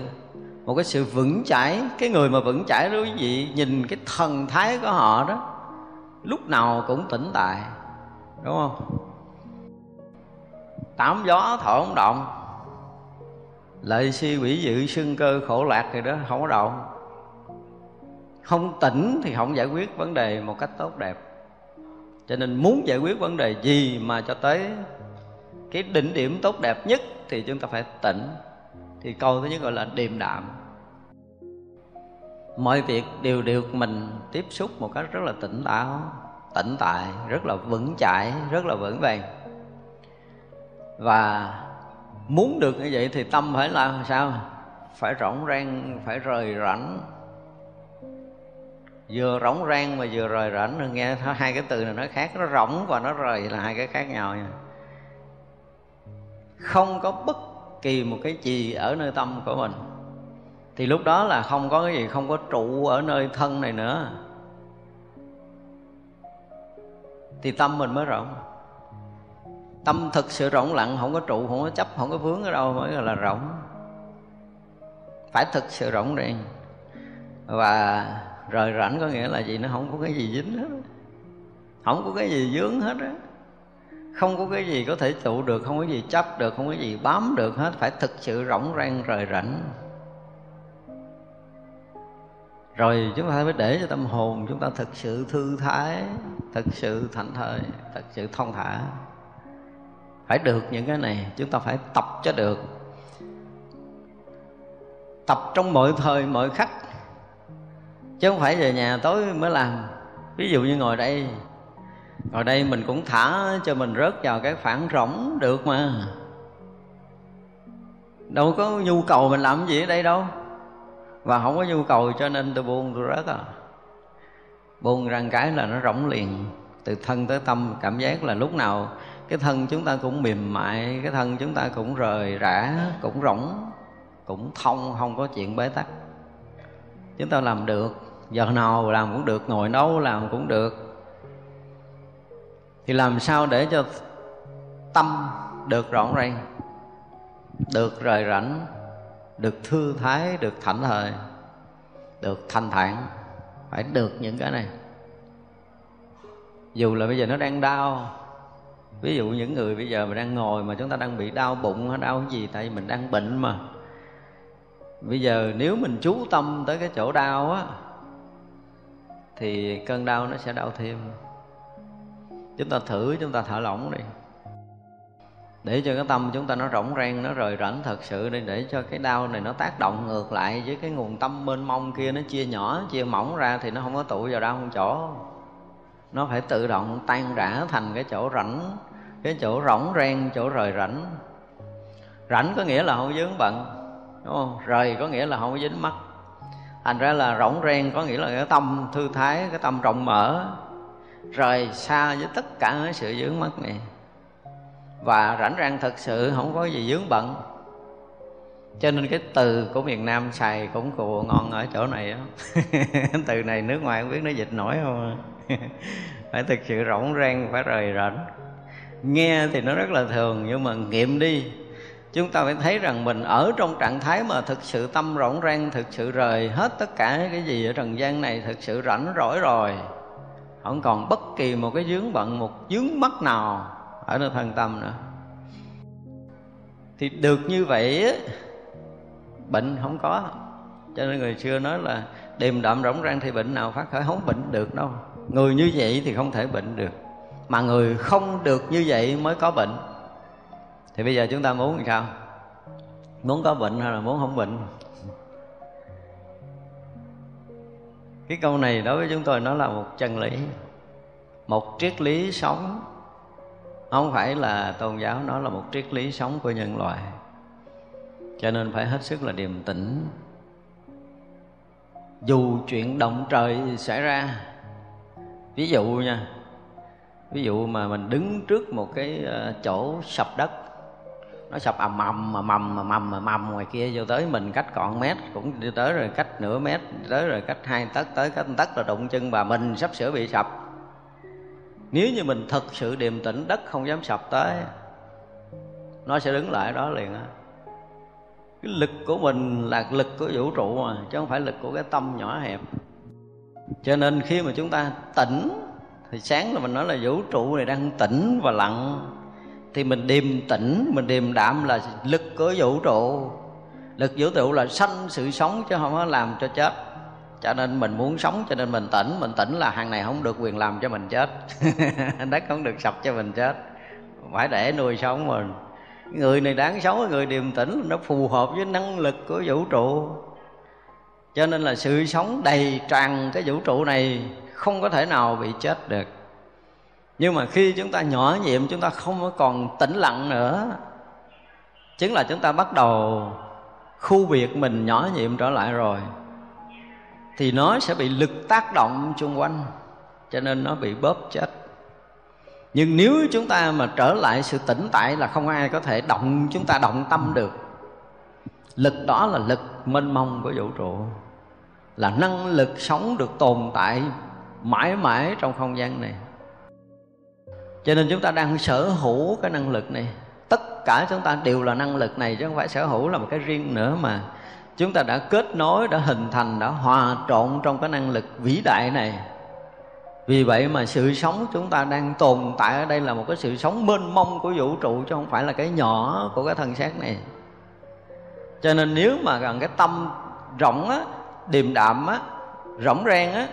Một cái sự vững chãi, cái người mà vững chãi đó quý vị, nhìn cái thần thái của họ đó, lúc nào cũng tỉnh tại. Đúng không? Tám gió thở không động. Lợi si quỷ dự xưng cơ khổ lạc thì đó, không có động không tỉnh thì không giải quyết vấn đề một cách tốt đẹp. Cho nên muốn giải quyết vấn đề gì mà cho tới cái đỉnh điểm tốt đẹp nhất thì chúng ta phải tỉnh. Thì câu thứ nhất gọi là điềm đạm. Mọi việc đều được mình tiếp xúc một cách rất là tỉnh táo, tỉnh tại rất là vững chãi, rất là vững vàng. Và muốn được như vậy thì tâm phải là sao? Phải rỗng rang, phải rời rảnh vừa rỗng rang mà vừa rời rảnh nghe *laughs* hai cái từ này nó khác, nó rỗng và nó rời là hai cái khác nhau nha. Không có bất kỳ một cái gì ở nơi tâm của mình. Thì lúc đó là không có cái gì, không có trụ ở nơi thân này nữa. Thì tâm mình mới rộng tâm thực sự rộng lặng, không có trụ, không có chấp, không có vướng ở đâu, mới là rộng phải thực sự rộng ràng và rời rảnh có nghĩa là gì nó không có cái gì dính hết không có cái gì dướng hết á. Không có cái gì có thể trụ được, không có gì chấp được, không có gì bám được hết. Phải thực sự rộng rang, rời rảnh. Rồi chúng ta mới để cho tâm hồn chúng ta thực sự thư thái, thực sự thảnh thơi, thực sự thông thả. Phải được những cái này, chúng ta phải tập cho được. Tập trong mọi thời, mọi khắc chứ không phải về nhà tối mới làm. Ví dụ như ngồi đây ngồi đây mình cũng thả cho mình rớt vào cái phản rỗng được mà. Đâu có nhu cầu mình làm gì ở đây đâu. Và không có nhu cầu cho nên tôi buông, tôi rớt à. Buông răng cái là nó rỗng liền, từ thân tới tâm. Cảm giác là lúc nào cái thân chúng ta cũng mềm mại, cái thân chúng ta cũng rời rã, cũng rỗng, cũng thông, không có chuyện bế tắc. Chúng ta làm được giờ nào làm cũng được, ngồi nấu làm cũng được. Thì làm sao để cho tâm được rộng ràng, được rời rảnh, được thư thái, được thảnh thơi, được thanh thản? Phải được những cái này. Dù là bây giờ nó đang đau, ví dụ những người bây giờ mà đang ngồi mà chúng ta đang bị đau bụng hay đau cái gì, tại vì mình đang bệnh mà. Bây giờ nếu mình chú tâm tới cái chỗ đau á thì cơn đau nó sẽ đau thêm. Chúng ta thử, chúng ta thở lỏng đi. Để cho cái tâm chúng ta nó rỗng rang, nó rời rảnh thật sự đi, để cho cái đau này nó tác động ngược lại với cái nguồn tâm mênh mông kia, nó chia nhỏ, chia mỏng ra thì nó không có tụ vào đau không chỗ. Nó phải tự động tan rã thành cái chỗ rảnh, cái chỗ rỗng rang, chỗ rời rảnh. Rảnh có nghĩa là không dướng bận, đúng không? Rời có nghĩa là không có dính mắt thành ra là rỗng rang có nghĩa là cái tâm thư thái, cái tâm rộng mở, rời xa với tất cả cái sự dướng mắt này. Và rảnh rang thật sự, không có gì dướng bận. Cho nên cái từ của miền Nam xài cũng cù ngon ở chỗ này á. *laughs* Từ này nước ngoài không biết nó dịch nổi không *laughs* phải thực sự rỗng rang phải rời rảnh. Nghe thì nó rất là thường, nhưng mà nghiệm đi chúng ta phải thấy rằng mình ở trong trạng thái mà thực sự tâm rỗng rang, thực sự rời hết tất cả cái gì ở trần gian này, thực sự rảnh rỗi rồi. Không còn bất kỳ một cái dướng bận, một dướng mắt nào ở nơi thân tâm nữa. Thì được như vậy bệnh không có. Cho nên người xưa nói là điềm đạm rỗng rang thì bệnh nào phát khởi, không bệnh được đâu. Người như vậy thì không thể bệnh được. Mà người không được như vậy mới có bệnh thì bây giờ chúng ta muốn làm sao? Muốn có bệnh hay là muốn không bệnh? Cái câu này đối với chúng tôi nó là một chân lý, một triết lý sống. Không phải là tôn giáo, nó là một triết lý sống của nhân loại. Cho nên phải hết sức là điềm tĩnh. Dù chuyện động trời xảy ra, ví dụ nha, ví dụ mà mình đứng trước một cái ờ, chỗ sập đất nó sập ầm ầm mà mầm mà mầm mà mầm ngoài kia, vô tới mình cách còn mét, cũng đi tới rồi cách nửa mét tới rồi cách hai tấc, tới cách tấc là đụng chân và mình sắp sửa bị sập. Nếu như mình thật sự điềm tĩnh, đất không dám sập tới, nó sẽ đứng lại đó liền á. Cái lực của mình là lực của vũ trụ mà, chứ không phải lực của cái tâm nhỏ hẹp. Cho nên khi mà chúng ta tỉnh, thì sáng là mình nói là vũ trụ này đang tỉnh và lặng thì mình điềm tĩnh, mình điềm đạm là lực của vũ trụ. Lực vũ trụ là sanh sự sống chứ không có làm cho chết. Cho nên mình muốn sống, cho nên mình tỉnh. Mình tỉnh là hàng này không được quyền làm cho mình chết. *laughs* Đất không được sập cho mình chết. Phải để nuôi sống mình. Người này đáng sống, người điềm tĩnh, nó phù hợp với năng lực của vũ trụ. Cho nên là sự sống đầy tràn cái vũ trụ này không có thể nào bị chết được nhưng mà khi chúng ta nhỏ nhiệm, chúng ta không còn tĩnh lặng nữa. Chính là chúng ta bắt đầu khu biệt mình nhỏ nhiệm trở lại rồi, thì nó sẽ bị lực tác động xung quanh, cho nên nó bị bóp chết. Nhưng nếu chúng ta mà trở lại sự tĩnh tại là không ai có thể động, chúng ta động tâm được. Lực đó là lực mênh mông của vũ trụ, là năng lực sống được tồn tại mãi mãi trong không gian này cho nên chúng ta đang sở hữu cái năng lực này. Tất cả chúng ta đều là năng lực này chứ không phải sở hữu là một cái riêng nữa mà. Chúng ta đã kết nối, đã hình thành, đã hòa trộn trong cái năng lực vĩ đại này. Vì vậy mà sự sống chúng ta đang tồn tại ở đây là một cái sự sống mênh mông của vũ trụ chứ không phải là cái nhỏ của cái thân xác này. Cho nên nếu mà gần cái tâm rộng á, điềm đạm á, rỗng rang á,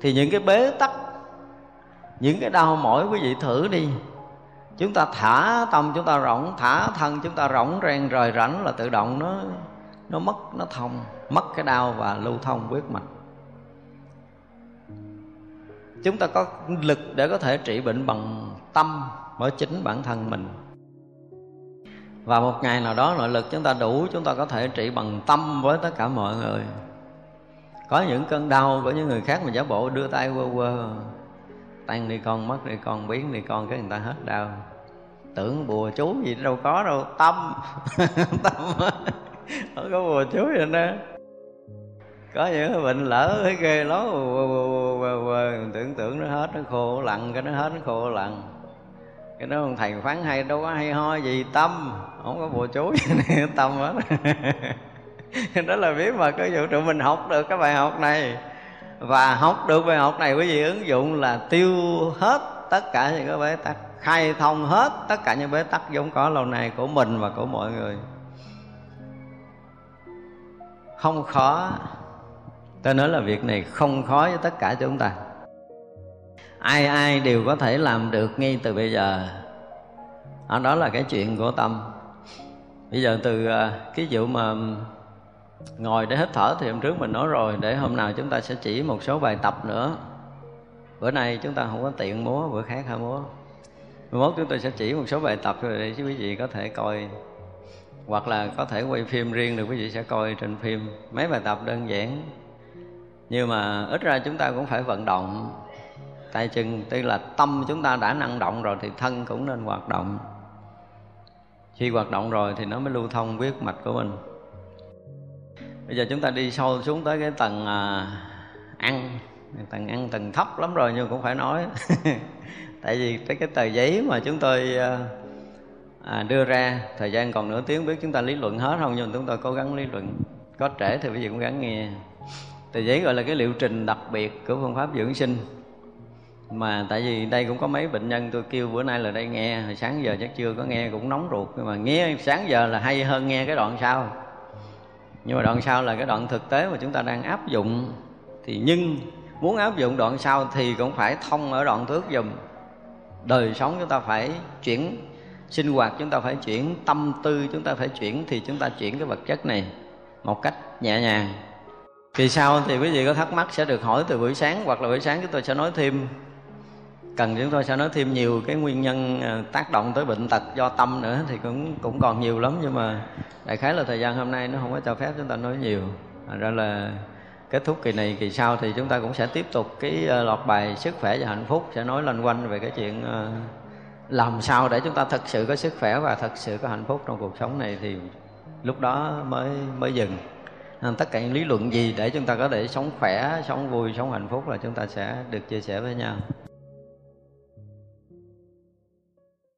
thì những cái bế tắc những cái đau mỏi quý vị thử đi. Chúng ta thả tâm chúng ta rỗng, thả thân chúng ta rỗng rang rời rảnh là tự động nó nó mất, nó thông, mất cái đau và lưu thông huyết mạch. Chúng ta có lực để có thể trị bệnh bằng tâm ở chính bản thân mình. Và một ngày nào đó nội lực chúng ta đủ, chúng ta có thể trị bằng tâm với tất cả mọi người. Có những cơn đau với những người khác mà giả bộ đưa tay quơ quơ tan đi con, mất đi con, biến đi con cái người ta hết đau. Tưởng bùa chú gì đâu có đâu, tâm. *laughs* Tâm không có bùa chú gì nữa có những bệnh lỡ thấy ghê lắm tưởng tưởng nó hết, nó khô lặng, cái nó hết, nó khô lặng. Cái đó ông thầy phán hay, đâu có hay ho gì, tâm. Không có bùa chú gì này tâm hết. *laughs* Đó là biết mà cái vũ trụ mình học được cái bài học này và học được bài học này quý vị ứng dụng là tiêu hết tất cả những cái bế tắc, khai thông hết tất cả những bế tắc vốn có lâu nay của mình và của mọi người. Không khó. Tôi nói là việc này không khó với tất cả chúng ta. Ai ai đều có thể làm được ngay từ bây giờ. Đó là cái chuyện của tâm. Bây giờ từ à, cái vụ mà ngồi để hít thở thì hôm trước mình nói rồi, để hôm nào chúng ta sẽ chỉ một số bài tập nữa. Bữa nay chúng ta không có tiện múa, bữa khác hả múa? Mốt chúng tôi sẽ chỉ một số bài tập rồi để quý vị có thể coi. Hoặc là có thể quay phim riêng được, quý vị sẽ coi trên phim. Mấy bài tập đơn giản. Nhưng mà ít ra chúng ta cũng phải vận động. Tay chân tuy là tâm chúng ta đã năng động rồi thì thân cũng nên hoạt động. Khi hoạt động rồi thì nó mới lưu thông huyết mạch của mình bây giờ chúng ta đi sâu xuống tới cái tầng à, ăn. Tầng ăn tầng thấp lắm rồi nhưng cũng phải nói. *laughs* Tại vì cái cái tờ giấy mà chúng tôi à, à, đưa ra thời gian còn nửa tiếng biết chúng ta lý luận hết không nhưng chúng tôi cố gắng lý luận. Có trễ thì quý vị cũng gắng nghe. Tờ giấy gọi là cái liệu trình đặc biệt của phương pháp dưỡng sinh. Mà tại vì đây cũng có mấy bệnh nhân tôi kêu bữa nay là đây nghe hồi sáng giờ chắc chưa có nghe cũng nóng ruột. Nhưng mà nghe sáng giờ là hay hơn nghe cái đoạn sau nhưng mà đoạn sau là cái đoạn thực tế mà chúng ta đang áp dụng. Thì nhưng muốn áp dụng đoạn sau thì cũng phải thông ở đoạn trước dùm đời sống chúng ta phải chuyển, sinh hoạt chúng ta phải chuyển, tâm tư chúng ta phải chuyển thì chúng ta chuyển cái vật chất này một cách nhẹ nhàng. Thì sau thì quý vị có thắc mắc sẽ được hỏi từ buổi sáng hoặc là buổi sáng chúng tôi sẽ nói thêm cần chúng tôi sẽ nói thêm nhiều cái nguyên nhân à, tác động tới bệnh tật do tâm nữa, thì cũng cũng còn nhiều lắm. Nhưng mà đại khái là thời gian hôm nay nó không có cho phép chúng ta nói nhiều. Thành ra là kết thúc kỳ này, kỳ sau thì chúng ta cũng sẽ tiếp tục cái lọt loạt bài sức khỏe và hạnh phúc sẽ nói loanh quanh về cái chuyện à, làm sao để chúng ta thật sự có sức khỏe và thật sự có hạnh phúc trong cuộc sống này thì lúc đó mới mới dừng. Nên tất cả những lý luận gì để chúng ta có thể sống khỏe, sống vui, sống hạnh phúc là chúng ta sẽ được chia sẻ với nhau.